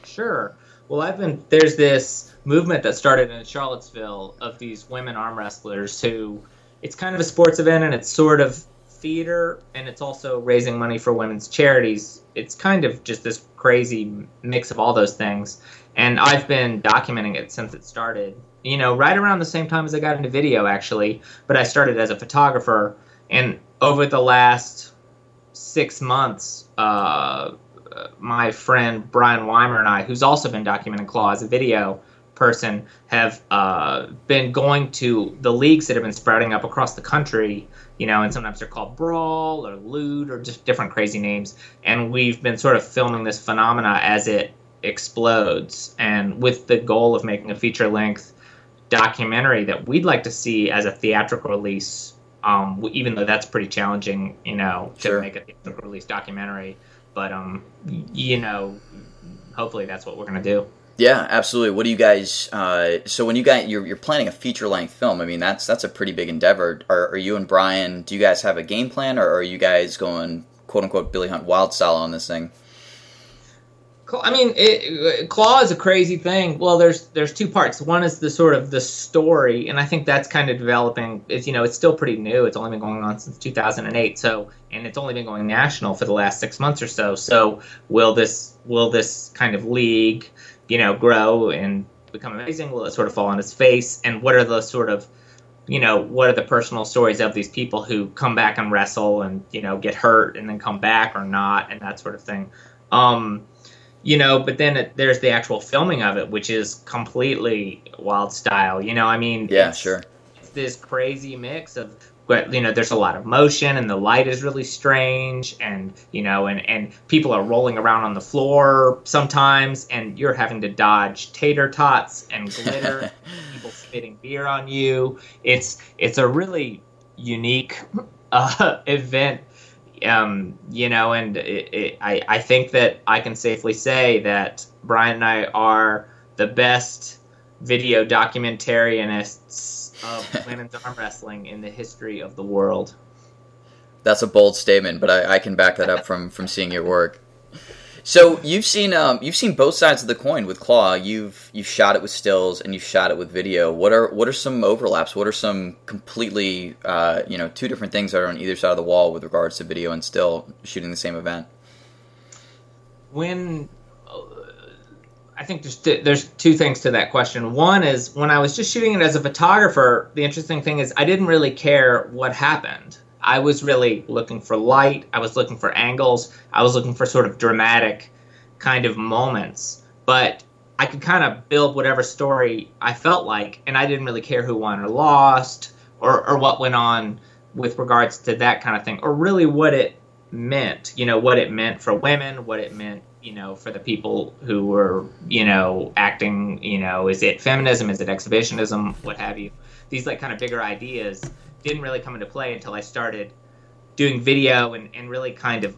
Sure. Well, I've been there's this movement that started in Charlottesville of these women arm wrestlers who it's kind of a sports event and it's sort of theater and it's also raising money for women's charities. It's kind of just this crazy mix of all those things. And I've been documenting it since it started. You know, right around the same time as I got into video, actually. But I started as a photographer. And over the last six months, uh, my friend Brian Weimer and I, who's also been documenting Claw as a video person, have uh, been going to the leagues that have been sprouting up across the country you know, and sometimes they're called Brawl or Loot or just different crazy names. And we've been sort of filming this phenomena as it explodes, and with the goal of making a feature length documentary that we'd like to see as a theatrical release. Um, even though that's pretty challenging, you know, to sure. make a theatrical release documentary. But um, you know, hopefully that's what we're gonna do. Yeah, absolutely. What do you guys? Uh, so when you got you're, you're planning a feature length film, I mean that's that's a pretty big endeavor. Are, are, you and Brian? Do you guys have a game plan, or are you guys going quote unquote Billy Hunt Wild style on this thing? I mean, it, Claw is a crazy thing. Well, there's there's two parts. One is the sort of the story, and I think that's kind of developing. Is you know, it's still pretty new. It's only been going on since 2008. So, and it's only been going national for the last six months or so. So, will this will this kind of league? You know, grow and become amazing? Will it sort of fall on its face? And what are the sort of, you know, what are the personal stories of these people who come back and wrestle and, you know, get hurt and then come back or not and that sort of thing? Um, you know, but then it, there's the actual filming of it, which is completely wild style. You know, I mean, yeah, sure. It's this crazy mix of but you know there's a lot of motion and the light is really strange and you know and and people are rolling around on the floor sometimes and you're having to dodge tater tots and glitter and *laughs* people spitting beer on you. It's it's a really unique *laughs* uh, event um, you know and it, it, I, I think that i can safely say that brian and i are the best video documentarianists of *laughs* women's arm wrestling in the history of the world. That's a bold statement, but I, I can back that up from from seeing your work. So you've seen um, you've seen both sides of the coin with Claw. You've you've shot it with stills and you've shot it with video. What are what are some overlaps? What are some completely uh, you know two different things that are on either side of the wall with regards to video and still shooting the same event? When I think there's two, there's two things to that question. One is when I was just shooting it as a photographer, the interesting thing is I didn't really care what happened. I was really looking for light, I was looking for angles, I was looking for sort of dramatic kind of moments. But I could kind of build whatever story I felt like, and I didn't really care who won or lost or, or what went on with regards to that kind of thing, or really what it meant, you know, what it meant for women, what it meant you know, for the people who were, you know, acting, you know, is it feminism, is it exhibitionism, what have you? These like kind of bigger ideas didn't really come into play until I started doing video and, and really kind of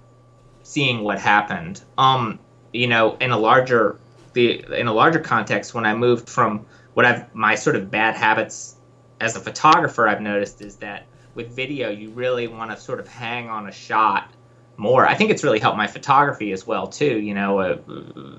seeing what happened. Um, you know, in a larger the in a larger context, when I moved from what I've my sort of bad habits as a photographer, I've noticed is that with video, you really want to sort of hang on a shot more. I think it's really helped my photography as well too. You know, uh,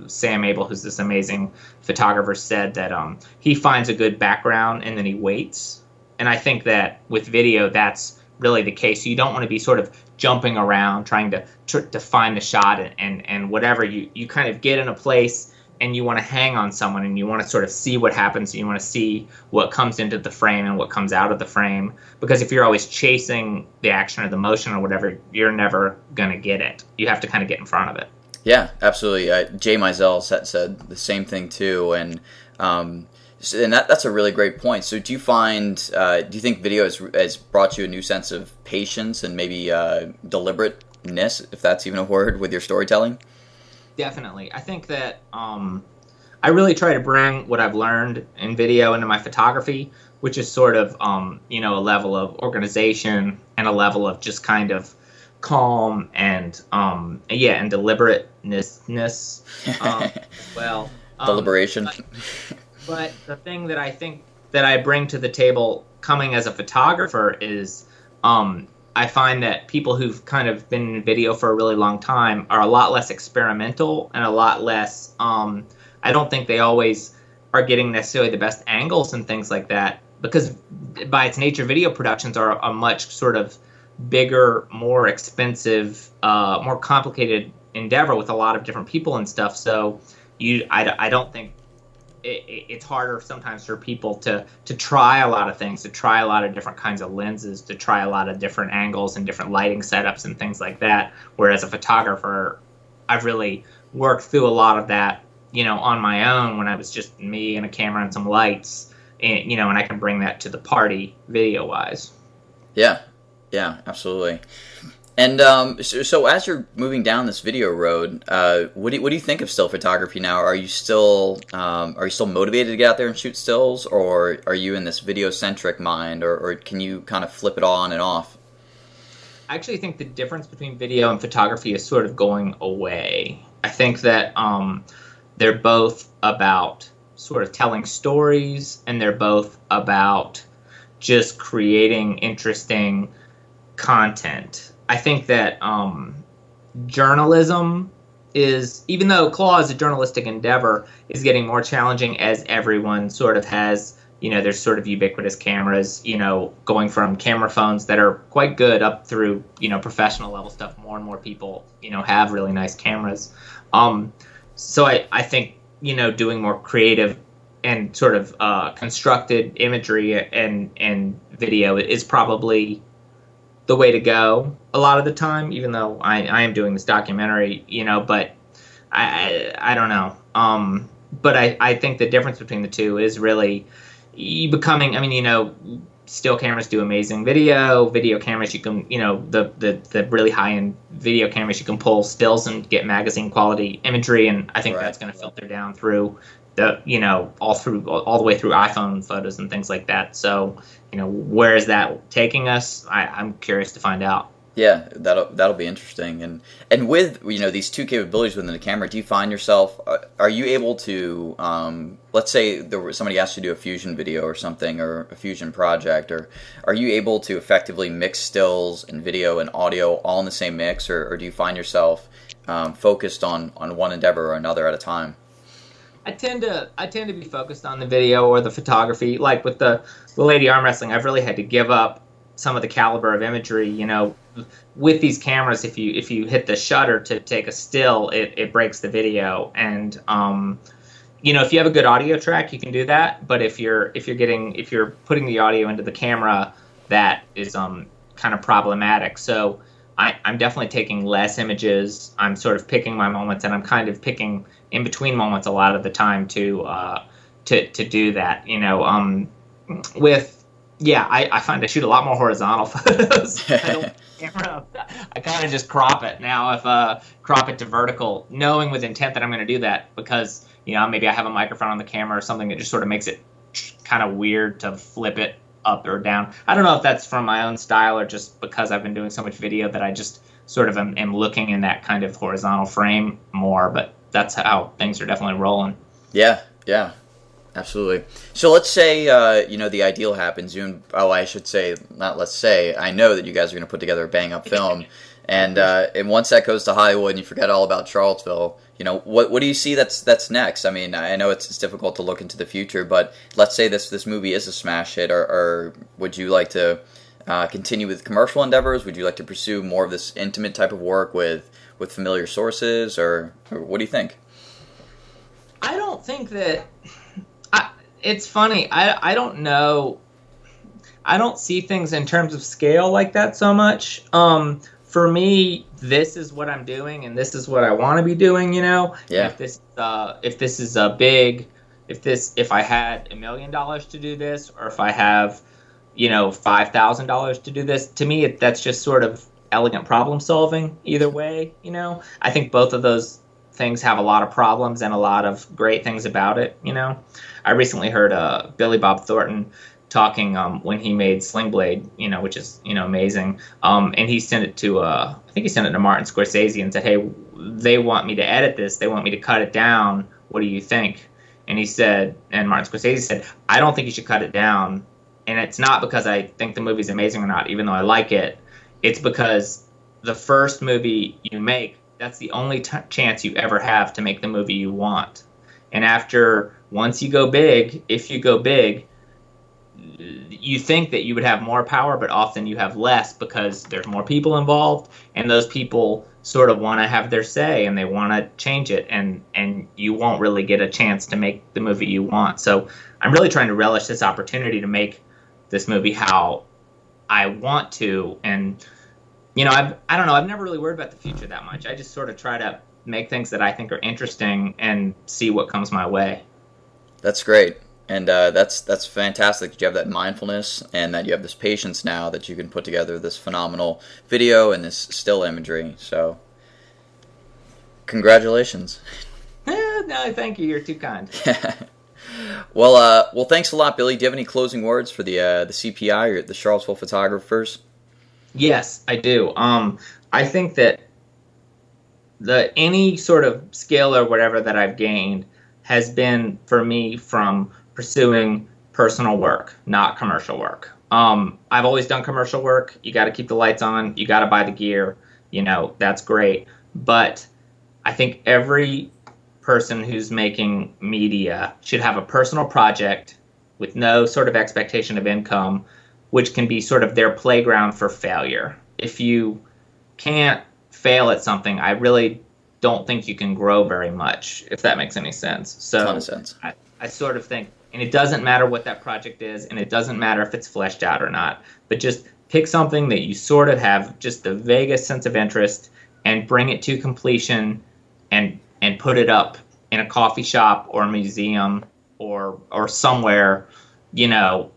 Sam Abell, who's this amazing photographer, said that um, he finds a good background and then he waits. And I think that with video, that's really the case. You don't want to be sort of jumping around trying to to find the shot and, and and whatever you you kind of get in a place and you want to hang on someone and you want to sort of see what happens and you want to see what comes into the frame and what comes out of the frame because if you're always chasing the action or the motion or whatever you're never going to get it you have to kind of get in front of it yeah absolutely uh, jay Maisel said, said the same thing too and um, and that, that's a really great point. So, do you find, uh, do you think video has, has brought you a new sense of patience and maybe uh, deliberateness, if that's even a word, with your storytelling? Definitely. I think that um, I really try to bring what I've learned in video into my photography, which is sort of um, you know a level of organization and a level of just kind of calm and um, yeah and deliberateness um, *laughs* well. Um, Deliberation. But, but the thing that I think that I bring to the table coming as a photographer is um, I find that people who've kind of been in video for a really long time are a lot less experimental and a lot less. Um, I don't think they always are getting necessarily the best angles and things like that because, by its nature, video productions are a much sort of bigger, more expensive, uh, more complicated endeavor with a lot of different people and stuff. So, you, I, I don't think it, it's harder sometimes for people to to try a lot of things, to try a lot of different kinds of lenses, to try a lot of different angles and different lighting setups and things like that. Whereas a photographer, I've really worked through a lot of that, you know, on my own when I was just me and a camera and some lights, and you know, and I can bring that to the party video wise. Yeah, yeah, absolutely. And um, so, so, as you're moving down this video road, uh, what, do you, what do you think of still photography now? Are you still um, are you still motivated to get out there and shoot stills, or are you in this video centric mind, or, or, can you kind of flip it on and off? I actually think the difference between video and photography is sort of going away. I think that um, they're both about sort of telling stories, and they're both about just creating interesting content I think that um, journalism is, even though Claw is a journalistic endeavor, is getting more challenging as everyone sort of has. You know, there's sort of ubiquitous cameras. You know, going from camera phones that are quite good up through you know professional level stuff. More and more people you know have really nice cameras. Um, so I, I think you know doing more creative and sort of uh, constructed imagery and and video is probably the way to go a lot of the time, even though I, I am doing this documentary, you know, but I, I, I don't know. Um, but I, I think the difference between the two is really becoming, I mean, you know, still cameras do amazing video. Video cameras, you can, you know, the, the, the really high end video cameras, you can pull stills and get magazine quality imagery. And I think right. that's going to filter down through the, you know, all through, all the way through iPhone photos and things like that. So, you know, where is that taking us? I, I'm curious to find out. Yeah, that'll that'll be interesting. And and with you know these two capabilities within the camera, do you find yourself uh, are you able to um, let's say there was somebody asked you to do a fusion video or something or a fusion project, or are you able to effectively mix stills and video and audio all in the same mix, or, or do you find yourself um, focused on on one endeavor or another at a time? I tend to I tend to be focused on the video or the photography. Like with the the lady arm wrestling, I've really had to give up some of the caliber of imagery. You know, with these cameras, if you if you hit the shutter to take a still, it, it breaks the video. And um, you know, if you have a good audio track, you can do that. But if you're if you're getting if you're putting the audio into the camera, that is um kind of problematic. So I, I'm definitely taking less images. I'm sort of picking my moments, and I'm kind of picking in between moments a lot of the time to uh, to to do that. You know, um, with yeah, I, I find I shoot a lot more horizontal *laughs* photos. *laughs* I camera. I kind of just crop it now. If uh, crop it to vertical, knowing with intent that I'm going to do that because you know maybe I have a microphone on the camera or something that just sort of makes it kind of weird to flip it up or down. I don't know if that's from my own style or just because I've been doing so much video that I just sort of am, am looking in that kind of horizontal frame more. But that's how things are definitely rolling. Yeah, yeah, Absolutely. So let's say uh, you know the ideal happens. You oh, I should say not. Let's say I know that you guys are going to put together a bang up film, *laughs* and uh, and once that goes to Hollywood and you forget all about Charlottesville, you know what what do you see that's that's next? I mean, I know it's, it's difficult to look into the future, but let's say this this movie is a smash hit, or, or would you like to uh, continue with commercial endeavors? Would you like to pursue more of this intimate type of work with with familiar sources, or, or what do you think? I don't think that. It's funny. I I don't know. I don't see things in terms of scale like that so much. Um, for me, this is what I'm doing, and this is what I want to be doing. You know, Yeah. If this uh, if this is a big, if this if I had a million dollars to do this, or if I have, you know, five thousand dollars to do this, to me, it, that's just sort of elegant problem solving. Either way, you know, I think both of those things have a lot of problems and a lot of great things about it. You know, I recently heard uh, Billy Bob Thornton talking um, when he made Sling Blade, you know, which is you know amazing. Um, and he sent it to uh, I think he sent it to Martin Scorsese and said, "Hey, they want me to edit this. They want me to cut it down. What do you think?" And he said, and Martin Scorsese said, "I don't think you should cut it down." And it's not because I think the movie's amazing or not, even though I like it. It's because the first movie you make, that's the only t- chance you ever have to make the movie you want. And after, once you go big, if you go big, you think that you would have more power, but often you have less because there's more people involved, and those people sort of want to have their say and they want to change it, and and you won't really get a chance to make the movie you want. So I'm really trying to relish this opportunity to make this movie how I want to, and you know, I've, I don't know, I've never really worried about the future that much. I just sort of try to make things that I think are interesting and see what comes my way. That's great, and uh, that's that's fantastic. that You have that mindfulness, and that you have this patience now that you can put together this phenomenal video and this still imagery. So, congratulations. *laughs* Eh, no, thank you. You're too kind. *laughs* well, uh, well, thanks a lot, Billy. Do you have any closing words for the uh, the CPI or the Charlottesville photographers? Yes, I do. Um, I think that the any sort of skill or whatever that I've gained has been for me from pursuing personal work, not commercial work. Um, I've always done commercial work. You got to keep the lights on. You got to buy the gear. You know that's great. But I think every person who's making media should have a personal project with no sort of expectation of income which can be sort of their playground for failure. If you can't fail at something, I really don't think you can grow very much, if that makes any sense. So Ton of sense. I, I sort of think, and it doesn't matter what that project is, and it doesn't matter if it's fleshed out or not, but just pick something that you sort of have just the vaguest sense of interest and bring it to completion and and put it up in a coffee shop or a museum or or somewhere, you know,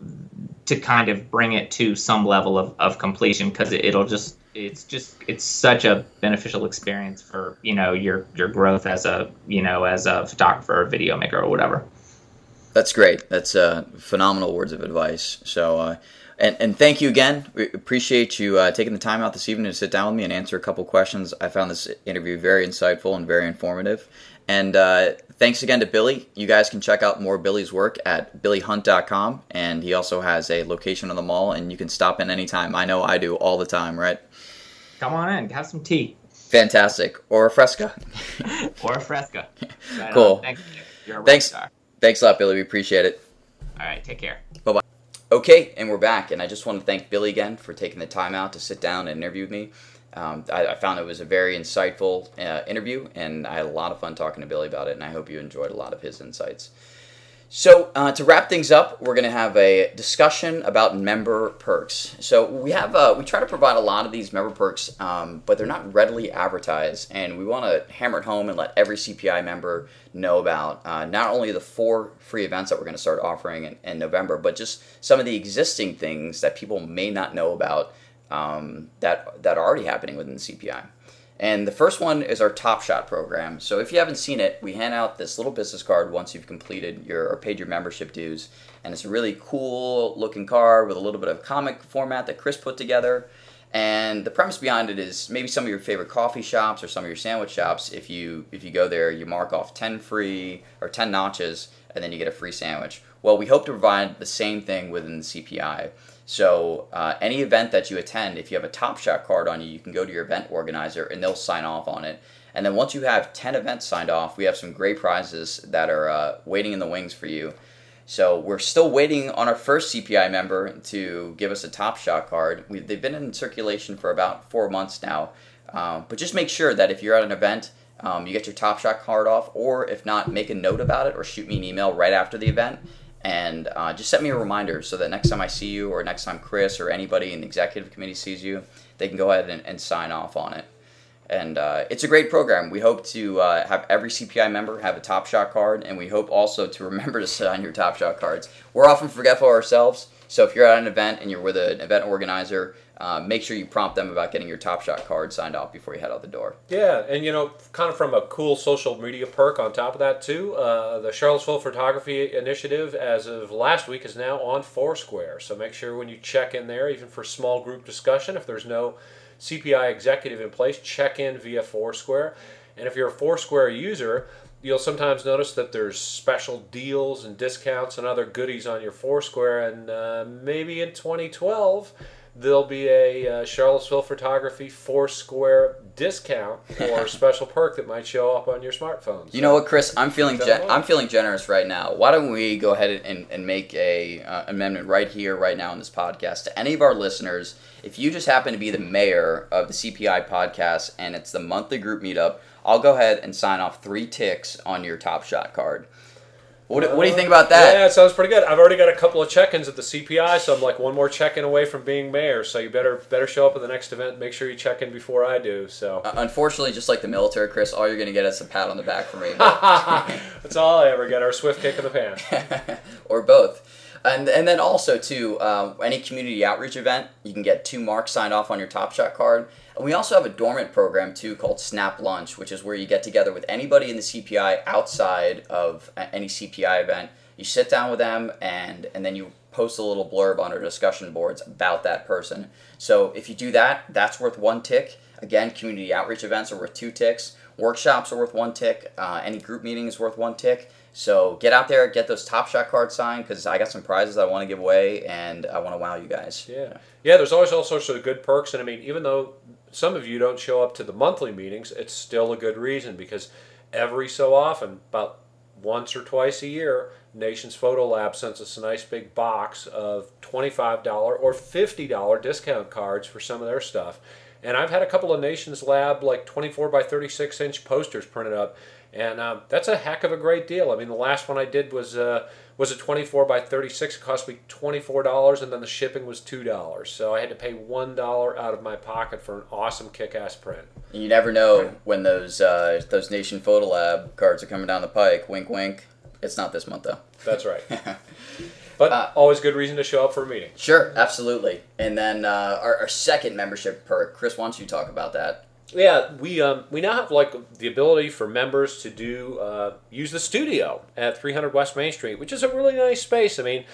to kind of bring it to some level of, of completion because it, it'll just it's just it's such a beneficial experience for you know your your growth as a you know as a photographer or video maker or whatever That's great. That's uh, phenomenal words of advice. So, uh, and and thank you again. We appreciate you uh, taking the time out this evening to sit down with me and answer a couple questions. I found this interview very insightful and very informative. And uh, thanks again to Billy. You guys can check out more Billy's work at billyhunt.com. And he also has a location on the mall, and you can stop in anytime. I know I do all the time, right? come on in have some tea Fantastic. Or a fresca. *laughs* or a fresca Right. Cool. thank you you're a rock Thanks. star. Thanks a lot, Billy. We appreciate it. all right take care Bye bye. Okay, and we're back, and I just want to thank Billy again for taking the time out to sit down and interview me. Um, I, I found it was a very insightful uh, interview, and I had a lot of fun talking to Billy about it, and I hope you enjoyed a lot of his insights. So, uh, to wrap things up, we're going to have a discussion about member perks. So, we have uh, we try to provide a lot of these member perks, um, but they're not readily advertised, and we want to hammer it home and let every CPI member know about uh, not only the four free events that we're going to start offering in, in November, but just some of the existing things that people may not know about um, that that are already happening within the CPI. And the first one is our Top Shot program. So if you haven't seen it, we hand out this little business card once you've completed your or paid your membership dues, and it's a really cool looking card with a little bit of comic format that Chris put together. And the premise behind it is maybe some of your favorite coffee shops or some of your sandwich shops. If you if you go there, you mark off ten free or ten notches and then you get a free sandwich. Well, we hope to provide the same thing within the CPI. So, uh, any event that you attend, if you have a Top Shot card on you, you can go to your event organizer and they'll sign off on it. And then once you have 10 events signed off, we have some great prizes that are uh, waiting in the wings for you. So we're still waiting on our first CPI member to give us a Top Shot card. we they've been in circulation for about four months now. Um, but just make sure that if you're at an event, um, you get your Top Shot card off, or if not, make a note about it or shoot me an email right after the event. And uh, just set me a reminder so that next time I see you, or next time Chris or anybody in the executive committee sees you, they can go ahead and, and sign off on it. And uh, it's a great program. We hope to uh, have every CPI member have a Top Shot card, and we hope also to remember to *laughs* sign your Top Shot cards. We're often forgetful ourselves, so if you're at an event and you're with an event organizer, uh, make sure you prompt them about getting your Top Shot card signed off before you head out the door. Yeah, and you know, kind of from a cool social media perk on top of that too, uh, the Charlottesville Photography Initiative, as of last week, is now on Foursquare. So make sure when you check in there, even for small group discussion, if there's no CPI executive in place, check in via Foursquare. And if you're a Foursquare user, you'll sometimes notice that there's special deals and discounts and other goodies on your Foursquare. And uh, maybe in 2012, there'll be a uh, Charlottesville Photography Foursquare discount or special perk that might show up on your smartphone. You know what, Chris? I'm feeling gen- I'm feeling generous right now. Why don't we go ahead and, and make a uh, amendment right here, right now in this podcast to any of our listeners? If you just happen to be the mayor of the CPI podcast and it's the monthly group meetup, I'll go ahead and sign off three ticks on your Top Shot card. What, what do you think about that? Yeah, it sounds pretty good. I've already got a couple of check-ins at the CPI, so I'm like one more check-in away from being mayor. So you better better show up at the next event. Make sure you check in before I do. So uh, unfortunately, just like the military, Chris, all you're gonna get is a pat on the back from me. *laughs* That's all I ever get, or a swift kick in the pants, *laughs* or both. And, and then also too, um, any community outreach event, you can get two marks signed off on your Top Shot card. And we also have a dormant program too called Snap Lunch, which is where you get together with anybody in the CPI outside of any CPI event. You sit down with them and and then you post a little blurb on our discussion boards about that person. So if you do that, that's worth one tick. Again, community outreach events are worth two ticks. Workshops are worth one tick. Uh, any group meeting is worth one tick. So get out there, get those Top Shot cards signed because I got some prizes I want to give away and I want to wow you guys. Yeah, yeah. There's always all sorts of good perks, and I mean, even though some of you don't show up to the monthly meetings, it's still a good reason because every so often, about once or twice a year, Nations Photo Lab sends us a nice big box of $25 or $50 discount cards for some of their stuff. And I've had a couple of Nations Lab like 24 by 36 inch posters printed up, and um, that's a heck of a great deal. I mean, the last one I did was uh, was a 24 by 36. It cost me $24, and then the shipping was $2. So I had to pay $1 out of my pocket for an awesome kick-ass print. You never know when those uh, those Nation Photo Lab cards are coming down the pike. Wink, wink. It's not this month though. That's right. *laughs* but uh, always good reason to show up for a meeting. Sure, absolutely. And then uh, our, our second membership perk, Chris, why don't you talk about that? Yeah, we um, we now have like the ability for members to do uh, use the studio at 300 West Main Street, which is a really nice space. I mean,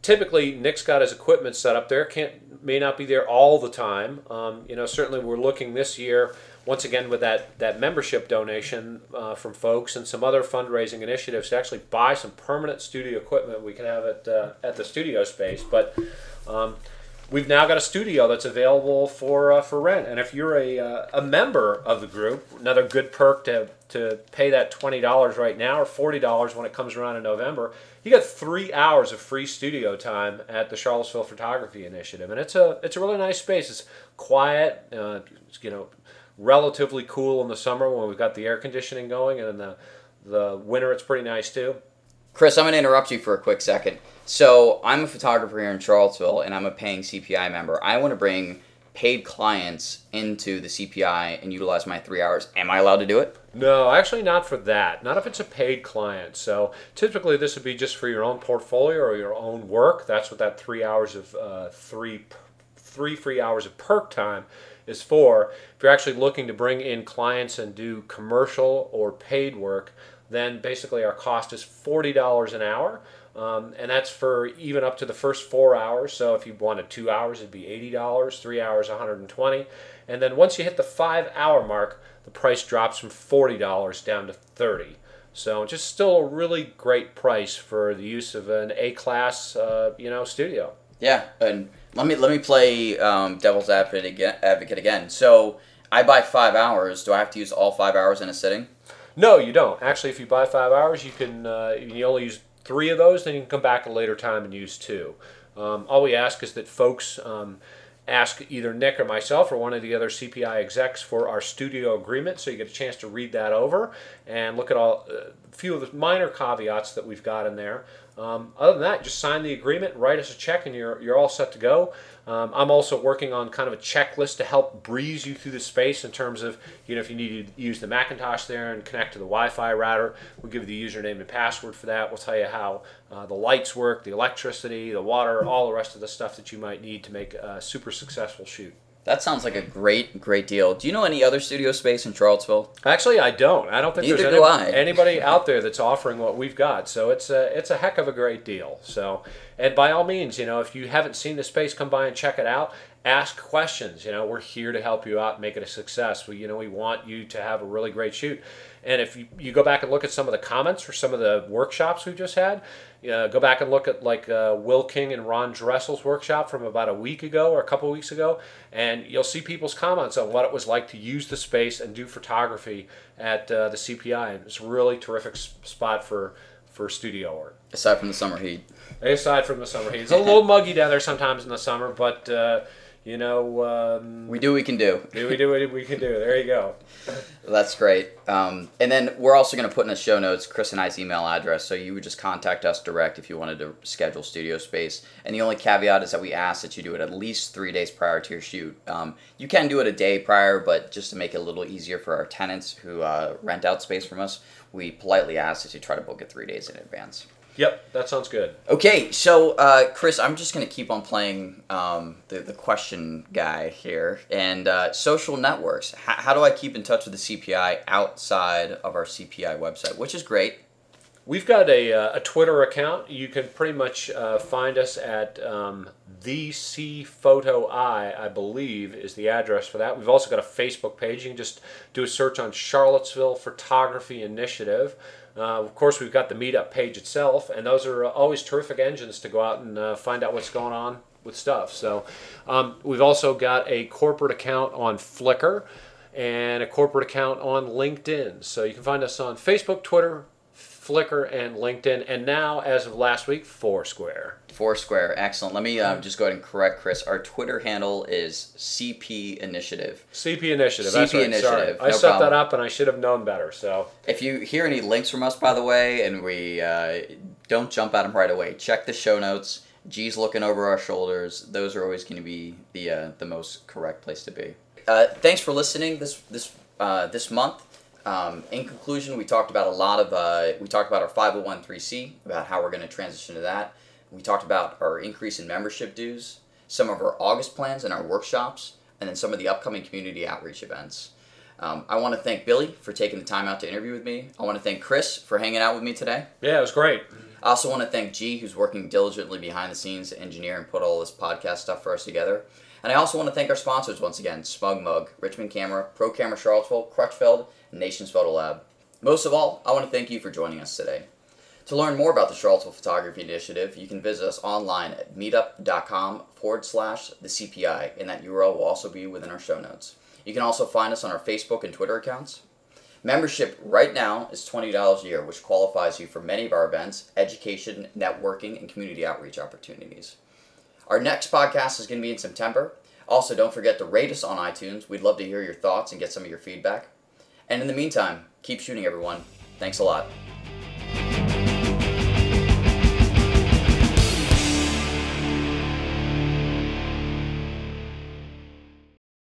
typically Nick's got his equipment set up there. Can't may not be there all the time. Um, you know, certainly we're looking this year once again with that that membership donation uh, from folks and some other fundraising initiatives to actually buy some permanent studio equipment we can have at uh, at the studio space, but. Um, we've now got a studio that's available for uh, for rent. And if you're a, uh, a member of the group, another good perk to to pay that twenty dollars right now or forty dollars when it comes around in November, you get three hours of free studio time at the Charlottesville Photography Initiative, and it's a it's a really nice space. It's quiet, uh, you know, relatively cool in the summer when we've got the air conditioning going, and in the the winter it's pretty nice too. Chris, I'm going to interrupt you for a quick second. So, I'm a photographer here in Charlottesville and I'm a paying CPI member. I want to bring paid clients into the CPI and utilize my three hours. Am I allowed to do it? No, actually, not for that. Not if it's a paid client. So, typically, this would be just for your own portfolio or your own work. That's what that three hours of uh, three, three free hours of perk time is for. If you're actually looking to bring in clients and do commercial or paid work, then basically our cost is $40 an hour. Um, and that's for even up to the first four hours. So if you wanted two hours, it'd be $80, three hours, 120 And then once you hit the five hour mark, the price drops from $40 down to 30 So just still a really great price for the use of an A class, uh, you know, studio. Yeah, and let me let me play um, devil's advocate again, advocate again. So I buy five hours. Do I have to use all five hours in a sitting? No, you don't. Actually, if you buy five hours, you can uh, you only use three of those. Then you can come back at a later time and use two. Um, all we ask is that folks um, ask either Nick or myself or one of the other CPI execs for our studio agreement, so you get a chance to read that over and look at all a few of the minor caveats that we've got in there. Um, other than that, just sign the agreement, write us a check, and you're you're all set to go. Um, I'm also working on kind of a checklist to help breeze you through the space in terms of you know if you need to use the Macintosh there and connect to the Wi-Fi router, we'll give you the username and password for that. We'll tell you how uh, the lights work, the electricity, the water, all the rest of the stuff that you might need to make a super successful shoot. That sounds like a great, great deal. Do you know any other studio space in Charlottesville? Actually, I don't. I don't think Neither there's any, anybody *laughs* out there that's offering what we've got. So it's a it's a heck of a great deal. So, and by all means, you know, if you haven't seen the space, come by and check it out. Ask questions. You know, we're here to help you out and make it a success. We, you know, we want you to have a really great shoot. And if you, you go back and look at some of the comments for some of the workshops we just had, uh, go back and look at like uh, Will King and Ron Dressel's workshop from about a week ago or a couple weeks ago, and you'll see people's comments on what it was like to use the space and do photography at uh, the CPI. And it's a really terrific spot for for studio art. Aside from the summer heat. Aside from the summer heat, it's a little *laughs* muggy down there sometimes in the summer, but uh, you know um, We do what we can do. we do what we can do. There you go. That's great. Um, and then we're also going to put in the show notes Chris and I's email address, so you would just contact us direct if you wanted to schedule studio space. And the only caveat is that we ask that you do it at least three days prior to your shoot. Um, you can do it a day prior, but just to make it a little easier for our tenants who uh, rent out space from us, we politely ask that you try to book it three days in advance. Yep, that sounds good. Okay, so uh, Chris, I'm just going to keep on playing um, the, the question guy here. And uh, social networks. H- how do I keep in touch with the CPI outside of our CPI website, which is great? We've got a, uh, a Twitter account. You can pretty much uh, find us at um, the C Photo I, I believe, is the address for that. We've also got a Facebook page. You can just do a search on Charlottesville Photography Initiative. Uh, of course, we've got the meetup page itself, and those are uh, always terrific engines to go out and uh, find out what's going on with stuff. So, um, we've also got a corporate account on Flickr and a corporate account on LinkedIn. So, you can find us on Facebook, Twitter, Flickr, and LinkedIn, and now, as of last week, Foursquare. Foursquare, excellent. Let me uh, just go ahead and correct Chris. Our Twitter handle is CP Initiative. CP Initiative. CP right. Initiative, Sorry. I set problem. that up, and I should have known better. So, If you hear any links from us, by the way, and we uh, don't jump at them right away, check the show notes. G's looking over our shoulders. Those are always going to be the uh, the most correct place to be. Uh, thanks for listening this this uh, this month. Um, in conclusion, we talked about a lot of uh, we talked about our 501c about how we're going to transition to that. We talked about our increase in membership dues, some of our August plans and our workshops, and then some of the upcoming community outreach events. Um, I want to thank Billy for taking the time out to interview with me. I want to thank Chris for hanging out with me today. yeah, it was great. I also want to thank G, who's working diligently behind the scenes to engineer and put all this podcast stuff for us together. And I also want to thank our sponsors once again SmugMug, Richmond Camera, Pro Camera Charlottesville, Crutchfield, Nations Photo Lab. Most of all, I want to thank you for joining us today. To learn more about the Charlottesville Photography Initiative, you can visit us online at meetup.com forward slash the CPI, and that URL will also be within our show notes. You can also find us on our Facebook and Twitter accounts. Membership right now is $20 a year, which qualifies you for many of our events, education, networking, and community outreach opportunities. Our next podcast is going to be in September. Also, don't forget to rate us on iTunes. We'd love to hear your thoughts and get some of your feedback. And in the meantime, keep shooting, everyone. Thanks a lot.